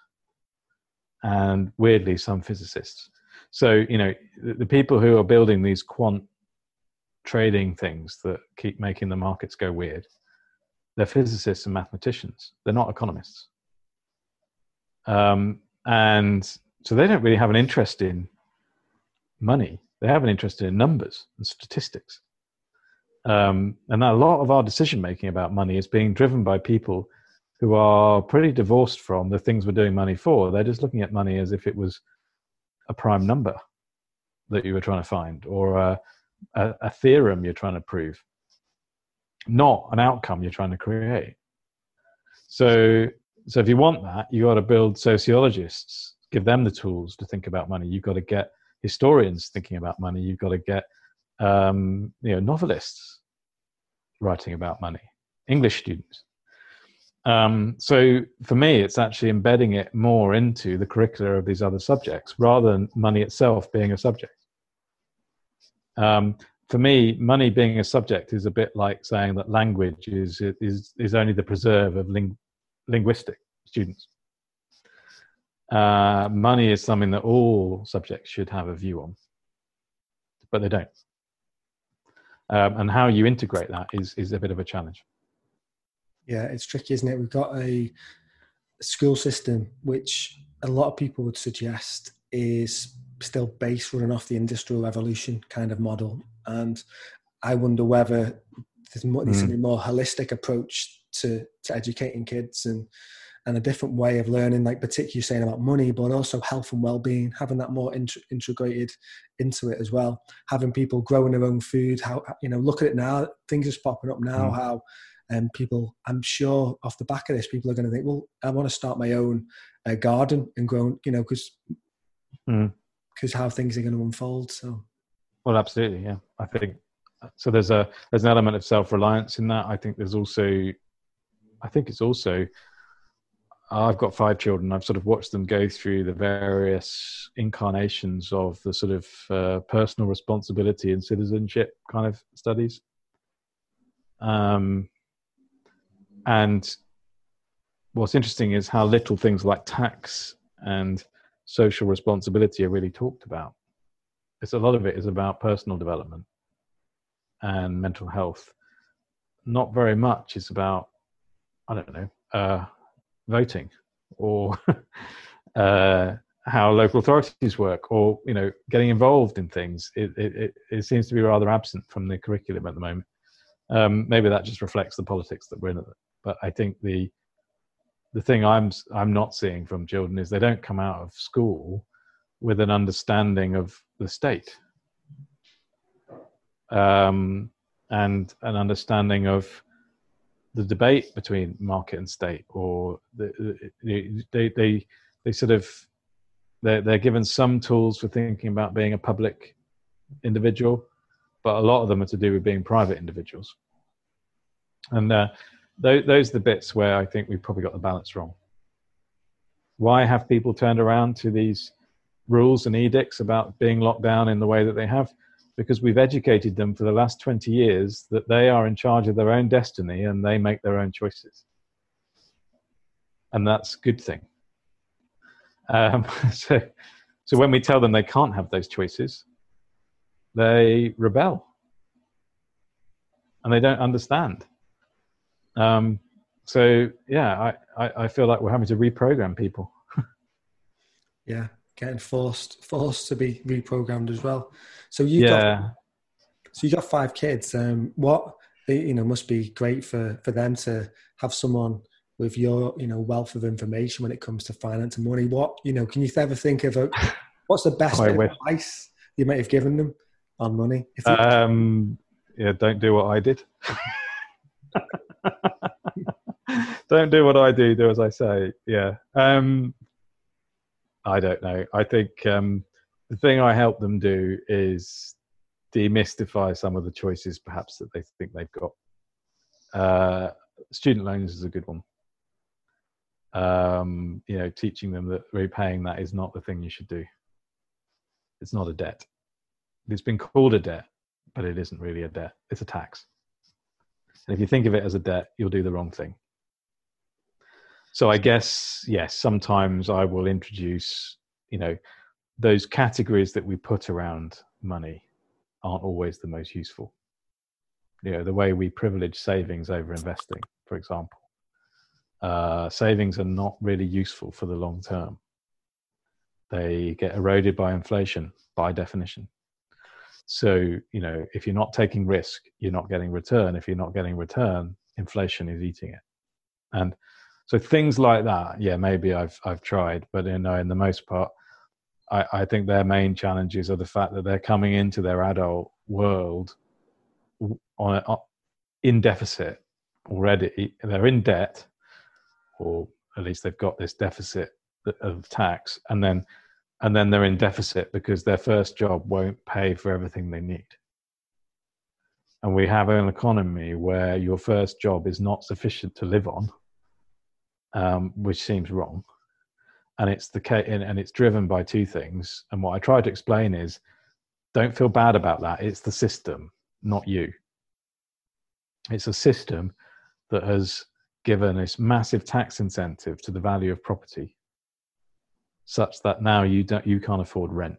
and weirdly, some physicists. So, you know, the, the people who are building these quant trading things that keep making the markets go weird, they're physicists and mathematicians. They're not economists. Um, and so they don't really have an interest in money they have an interest in numbers and statistics. Um, and a lot of our decision making about money is being driven by people who are pretty divorced from the things we're doing money for. They're just looking at money as if it was a prime number that you were trying to find or a, a, a theorem you're trying to prove, not an outcome you're trying to create. So, so if you want that, you got to build sociologists, give them the tools to think about money. You've got to get historians thinking about money. You've got to get um, you know novelists writing about money, English students. Um, so for me, it's actually embedding it more into the curricula of these other subjects rather than money itself being a subject. Um, for me, money being a subject is a bit like saying that language is is is only the preserve of ling- linguistic students. Uh, money is something that all subjects should have a view on, but they don't. Um, and how you integrate that is is a bit of a challenge. Yeah, it's tricky, isn't it? We've got a school system which a lot of people would suggest is still based running off the industrial revolution kind of model and I wonder whether there's more, needs to be a more holistic approach to to educating kids and and a different way of learning, like particularly saying about money, but also health and well-being, having that more integrated into it as well. Having people growing their own food, how you know, look at it now, things are popping up now. Mm. How um, people, I'm sure, off the back of this, people are going to think, well, I want to start my own uh, garden and grow, you know, because because mm. how things are going to unfold. So well, absolutely, yeah. I think so. There's a there's an element of self reliance in that. I think there's also, I think it's also. I've got five children. I've sort of watched them go through the various incarnations of the sort of uh, personal responsibility and citizenship kind of studies. Um, and what's interesting is how little things like tax and social responsibility are really talked about it's a lot of it is about personal development and mental health. Not very much is about, I don't know, uh, voting or [laughs] uh, how local authorities work or you know getting involved in things. It, it, it seems to be rather absent from the curriculum at the moment. Um, maybe that just reflects the politics that we're in. But I think the the thing I'm I'm not seeing from children is they don't come out of school with an understanding of the state um, and an understanding of the debate between market and state, or the, they they they sort of they're, they're given some tools for thinking about being a public individual, but a lot of them are to do with being private individuals. And uh, those, those are the bits where I think we've probably got the balance wrong. Why have people turned around to these rules and edicts about being locked down in the way that they have because we've educated them for the last 20 years that they are in charge of their own destiny and they make their own choices. And that's a good thing. Um, [laughs] so, so when we tell them they can't have those choices, they rebel and they don't understand. Um, so yeah, I, I, I feel like we're having to reprogram people. [laughs] yeah, getting forced forced to be reprogrammed as well. So you yeah. got so you got five kids. Um, what you know must be great for for them to have someone with your you know wealth of information when it comes to finance and money. What you know, can you ever think of a, what's the best advice you might have given them on money? Um, yeah, don't do what I did. [laughs] [laughs] don't do what I do. Do as I say. Yeah. Um, I don't know. I think um, the thing I help them do is demystify some of the choices perhaps that they think they've got. Uh, student loans is a good one. Um, you know, teaching them that repaying that is not the thing you should do. It's not a debt. It's been called a debt, but it isn't really a debt. It's a tax. And if you think of it as a debt, you'll do the wrong thing so I guess yes, sometimes I will introduce, you know, those categories that we put around money aren't always the most useful. You know, the way we privilege savings over investing, for example. Uh, savings are not really useful for the long term. They get eroded by inflation by definition. So, you know, if you're not taking risk, you're not getting return. If you're not getting return, inflation is eating it. And so things like that yeah maybe i've i've tried but you uh, know in the most part i i think their main challenges are the fact that they're coming into their adult world on, a, in deficit already. They're in debt or at least they've got this deficit of tax and then and then they're in deficit because their first job won't pay for everything they need. And we have an economy where your first job is not sufficient to live on, um, which seems wrong. And it's the and it's driven by two things. And what I try to explain is, don't feel bad about that. It's the system, not you. It's a system that has given this massive tax incentive to the value of property, such that now you don't you can't afford rent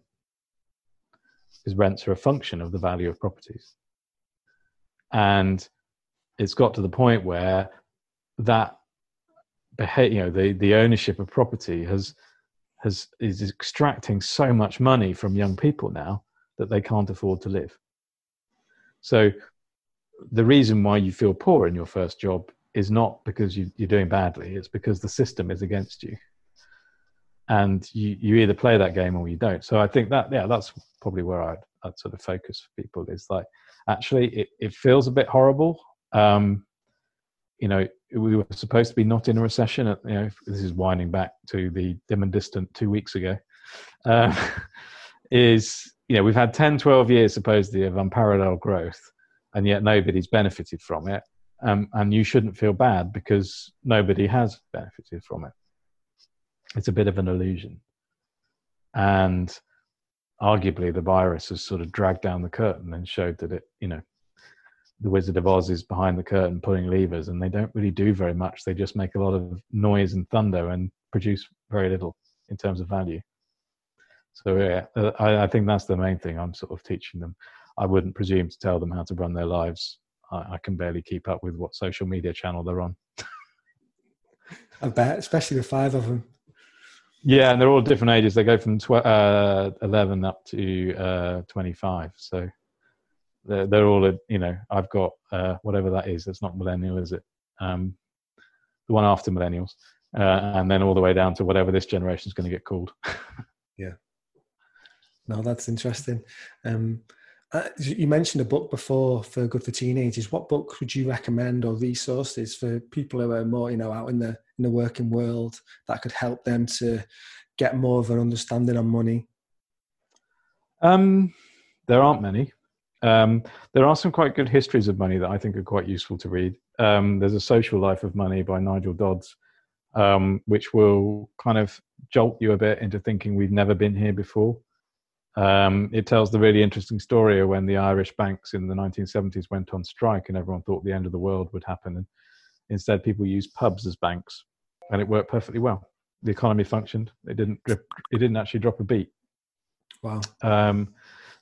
because rents are a function of the value of properties and it's got to the point where that you know the the ownership of property has has is extracting so much money from young people now that they can't afford to live. So the reason why you feel poor in your first job is not because you, are doing badly it's because the system is against you. And you, you either play that game or you don't. So i think that yeah that's probably where i'd, I'd sort of focus for people is like actually it, it feels a bit horrible. Um, you know we were supposed to be not in a recession you know this is winding back to the dim and distant two weeks ago uh, [laughs] is you know we've had 10 12 years supposedly of unparalleled growth and yet nobody's benefited from it. Um, and you shouldn't feel bad because nobody has benefited from it. It's a bit of an illusion. And arguably the virus has sort of dragged down the curtain and showed that it, you know, the Wizard of Oz is behind the curtain pulling levers, and they don't really do very much. They just make a lot of noise and thunder and produce very little in terms of value. So yeah, uh, I, I think that's the main thing I'm sort of teaching them. I wouldn't presume to tell them how to run their lives. I, I can barely keep up with what social media channel they're on. I bet, especially the five of them. Yeah, and they're all different ages. They go from tw- uh, 11 up to uh, 25. So they're, they're all, you know, I've got uh, whatever that is. That's not millennial, is it? Um, the one after millennials. Uh, and then all the way down to whatever this generation is going to get called. [laughs] yeah. No, that's interesting. Um, uh, you mentioned a book before for Good for Teenagers. What book would you recommend or resources for people who are more, you know, out in the in the working world that could help them to get more of an understanding on money? Um, there aren't many. Um, there are some quite good histories of money that I think are quite useful to read. Um, there's a Social Life of Money by Nigel Dodds, um, which will kind of jolt you a bit into thinking we've never been here before. Um, it tells the really interesting story of when the Irish banks in the 1970s went on strike and everyone thought the end of the world would happen. And instead, people used pubs as banks, and it worked perfectly well. The economy functioned. It didn't. It didn't actually drop a beat. Wow.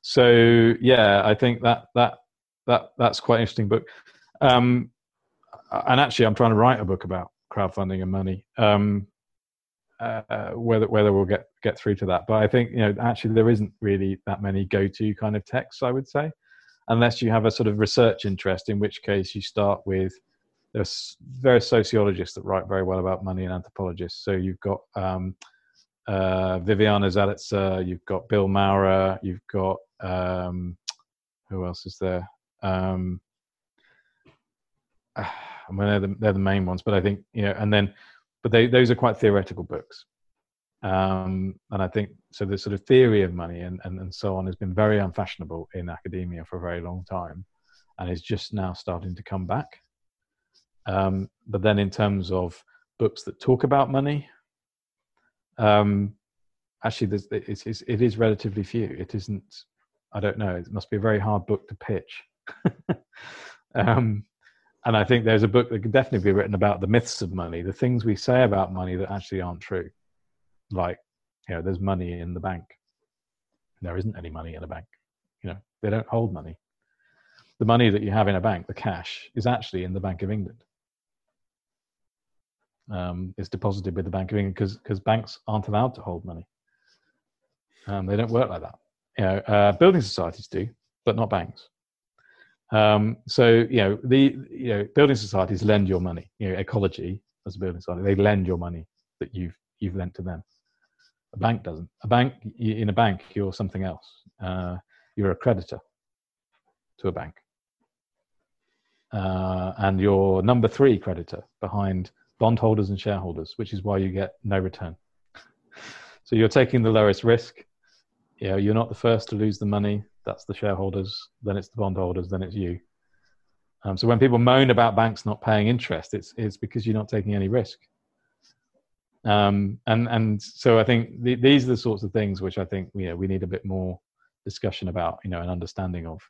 So yeah, I think that that that that's quite an interesting book. Um, and actually, I'm trying to write a book about crowdfunding and money. Um, uh, whether whether we'll get get through to that. But I think you know actually there isn't really that many go to kind of texts. I would say, unless you have a sort of research interest, in which case you start with there's various sociologists that write very well about money and anthropologists. So you've got um, uh, Viviana Zelizer, you've got Bill Maurer, you've got um, who else is there? Um, [sighs] I mean, they're the, they're the main ones, but I think you know, and then but they, those are quite theoretical books. Um, and I think so. The sort of theory of money and, and, and so on has been very unfashionable in academia for a very long time, and is just now starting to come back. Um, but then, in terms of books that talk about money, um, actually, there's, it, is, it is relatively few. It isn't. I don't know. It must be a very hard book to pitch. [laughs] um, and I think there's a book that could definitely be written about the myths of money, the things we say about money that actually aren't true. Like, you know, there's money in the bank. There isn't any money in a bank. You know, they don't hold money. The money that you have in a bank, the cash, is actually in the Bank of England. Um, it's deposited with the Bank of England because because banks aren't allowed to hold money. Um, they don't work like that. You know, uh, building societies do, but not banks. Um, so you know the you know building societies lend your money. You know ecology as a building society, they lend your money that you've you've lent to them. A bank doesn't. A bank in a bank, you're something else. Uh, you're a creditor to a bank, uh, and you're number three creditor behind bondholders and shareholders, which is why you get no return. so you're taking the lowest risk. You know, you're not the first to lose the money that's the shareholders, then it's the bondholders, then it's you. Um, so when people moan about banks not paying interest, it's it's because you're not taking any risk. Um, and and so I think the, these are the sorts of things which I think you know, we need a bit more discussion about, you know, an understanding of.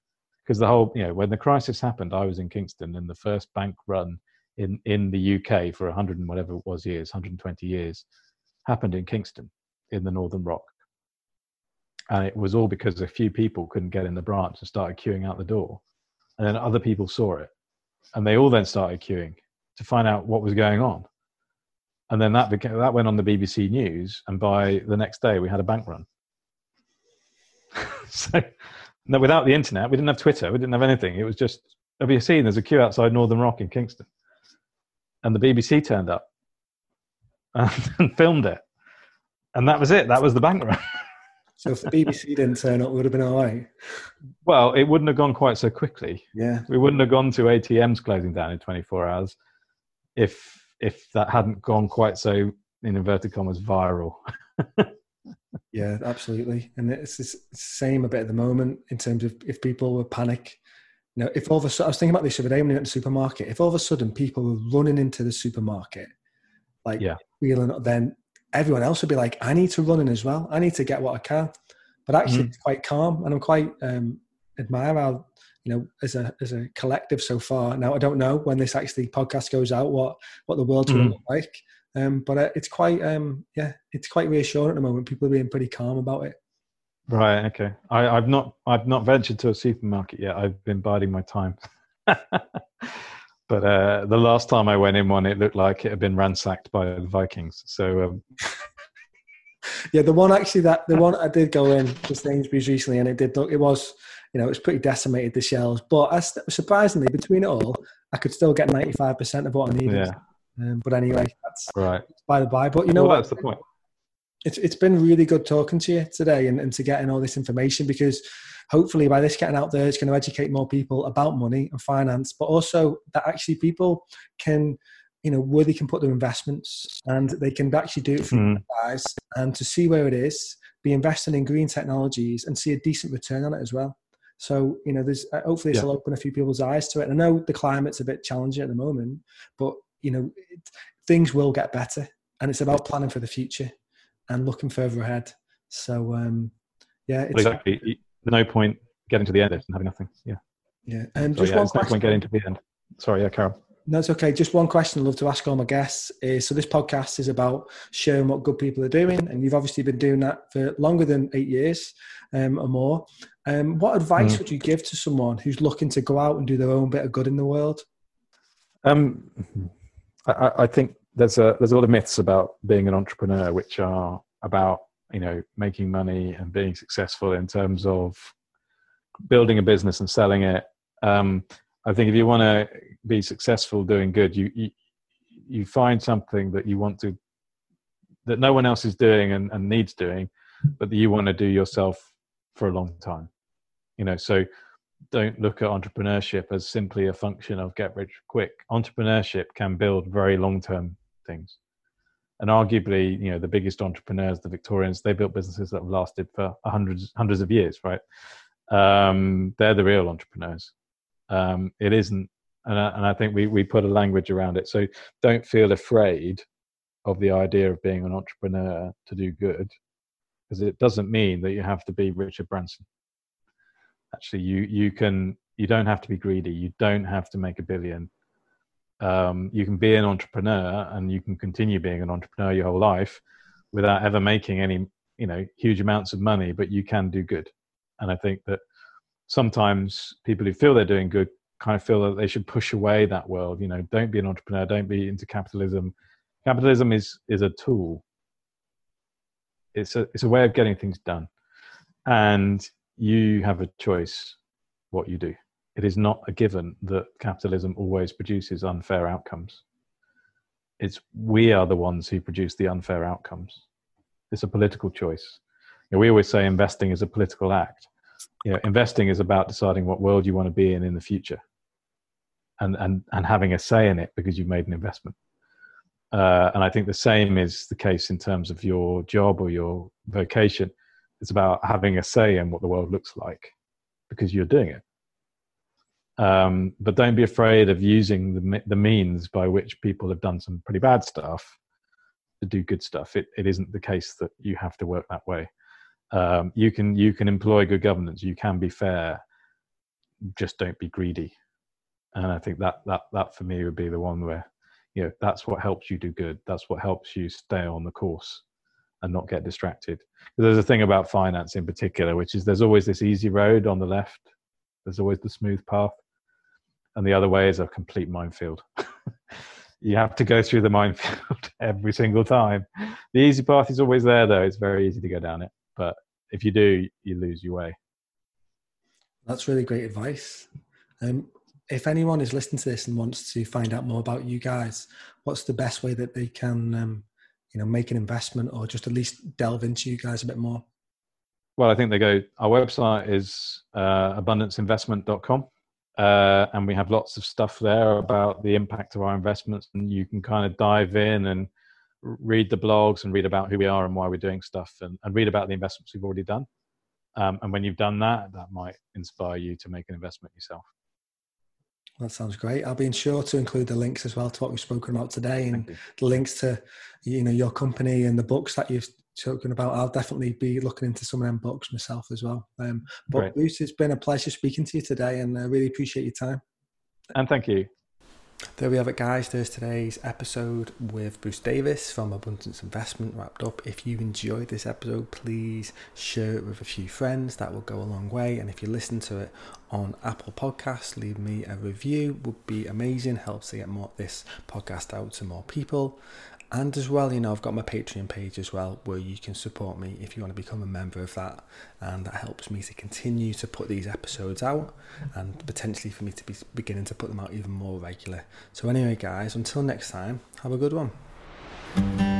Because the whole, you know, when the crisis happened, I was in Kingston, and the first bank run in in the UK for 100 and whatever it was years, 120 years, happened in Kingston, in the Northern Rock, and it was all because a few people couldn't get in the branch and started queuing out the door, and then other people saw it, and they all then started queuing to find out what was going on, and then that became that went on the BBC News, and by the next day we had a bank run. [laughs] so, no, without the internet, we didn't have Twitter, we didn't have anything. It was just have you seen? There's a queue outside Northern Rock in Kingston, and the BBC turned up and, [laughs] and filmed it, and that was it. That was the bank run. [laughs] So if the BBC didn't turn up, it would have been all right. Well, it wouldn't have gone quite so quickly. Yeah. We wouldn't have gone to ATMs closing down in 24 hours if if that hadn't gone quite so in inverted commas viral. [laughs] yeah, absolutely. And it's the same a bit at the moment in terms of if people were panic. You know, if all of a sudden, I was thinking about this the other day when we went to the supermarket. If all of a sudden people were running into the supermarket, like Yeah. feeling, then everyone else would be like, I need to run in as well. I need to get what I can. But actually, Mhm. it's quite calm, and I'm quite um, admire how you know as a as a collective so far. Now I don't know when this actually podcast goes out what what the world's going Mhm. to look like, um, but uh, it's quite um, yeah, it's quite reassuring at the moment. People are being pretty calm about it. Right. Okay. I, I've not I've not ventured to a supermarket yet. I've been biding my time. [laughs] but uh, the last time I went in one, it looked like it had been ransacked by the Vikings. So um, [laughs] Yeah, the one actually that the one I did go in to Sainsbury's recently, and it did look it was you know it was pretty decimated the shelves, but I surprisingly between it all, I could still get ninety five percent of what I needed. yeah. Um, but anyway, that's Right. by the by. But you know well, what? that's the point. It's it's been really good talking to you today and, and to getting all this information because hopefully by this getting out there it's going to educate more people about money and finance but also that actually people can you know where they can put their investments and they can actually do it for Mm. guys and to see where it is be investing in green technologies and see a decent return on it as well so you know there's uh, hopefully this Yeah. will open a few people's eyes to it i know the climate's a bit challenging at the moment but you know it, things will get better and it's about planning for the future and looking further ahead. So um, yeah, Well, exactly. No point getting to the end and having nothing. Yeah. yeah. And So, just yeah, one there's no point getting to the end. Sorry. Yeah, Carol. No, it's okay. Just one question I'd love to ask all my guests is so this podcast is about sharing what good people are doing, and you've obviously been doing that for longer than eight years um, or more. Um, what advice Mm. would you give to someone who's looking to go out and do their own bit of good in the world? Um, I, I think there's a there's a lot of myths about being an entrepreneur, which are about you know making money and being successful in terms of building a business and selling it. Um, I think if you want to be successful doing good, you, you you find something that you want to that no one else is doing and, and needs doing, but that you want to do yourself for a long time. You know, so don't look at entrepreneurship as simply a function of get rich quick. Entrepreneurship can build very long term things. And arguably, you know, the biggest entrepreneurs, the Victorians, they built businesses that have lasted for hundreds, hundreds of years, right? Um, they're the real entrepreneurs. Um, it isn't, and I, and I think we, we put a language around it. So don't feel afraid of the idea of being an entrepreneur to do good, because it doesn't mean that you have to be Richard Branson actually you you can you don't have to be greedy you don't have to make a billion um, you can be an entrepreneur and you can continue being an entrepreneur your whole life without ever making any you know huge amounts of money but you can do good. And i think that sometimes people who feel they're doing good kind of feel that they should push away that world you know don't be an entrepreneur don't be into capitalism. Capitalism is is a tool. It's a it's a way of getting things done. And you have a choice what you do. It is not a given that capitalism always produces unfair outcomes. It's we are the ones who produce the unfair outcomes. It's a political choice. You know, we always say investing is a political act. You know, investing is about deciding what world you want to be in in the future, and and and having a say in it because you've made an investment. Uh, and I think the same is the case in terms of your job or your vocation it's about having a say in what the world looks like because you're doing it Um, but don't be afraid of using the, the means by which people have done some pretty bad stuff to do good stuff. It, it isn't the case that you have to work that way. Um, you can you can employ good governance. You can be fair. Just don't be greedy. And I think that that that for me would be the one where you know that's what helps you do good. That's what helps you stay on the course and not get distracted. There's a thing about finance in particular, which is there's always this easy road on the left. There's always the smooth path, and the other way is a complete minefield. [laughs] you have to go through the minefield [laughs] every single time. The easy path is always there, though. It's very easy to go down it, but if you do, you lose your way. That's really great advice. Um, if anyone is listening to this and wants to find out more about you guys, what's the best way that they can um, you know make an investment or just at least delve into you guys a bit more well i think they go our website is uh, abundanceinvestment.com uh, and we have lots of stuff there about the impact of our investments and you can kind of dive in and read the blogs and read about who we are and why we're doing stuff and, and read about the investments we've already done. Um, and when you've done that that might inspire you to make an investment yourself. That sounds great. I'll be sure to include the links as well to what we've spoken about today and the links to you know your company and the books that you've spoken about. I'll definitely be looking into some of them books myself as well. Um, but Great. Bruce, it's been a pleasure speaking to you today, and I really appreciate your time. And thank you. There we have it, guys. There's today's episode with Bruce Davis from Abundance Investment wrapped up. If you enjoyed this episode, please share it with a few friends. That will go a long way. And if you listen to it on Apple Podcasts, leave me a review. Would be amazing. Helps to get more this podcast out to more people. And as well, you know, I've got my Patreon page as well where you can support me if you want to become a member of that. And that helps me to continue to put these episodes out and potentially for me to be beginning to put them out even more regular. So, anyway, guys, until next time, have a good one.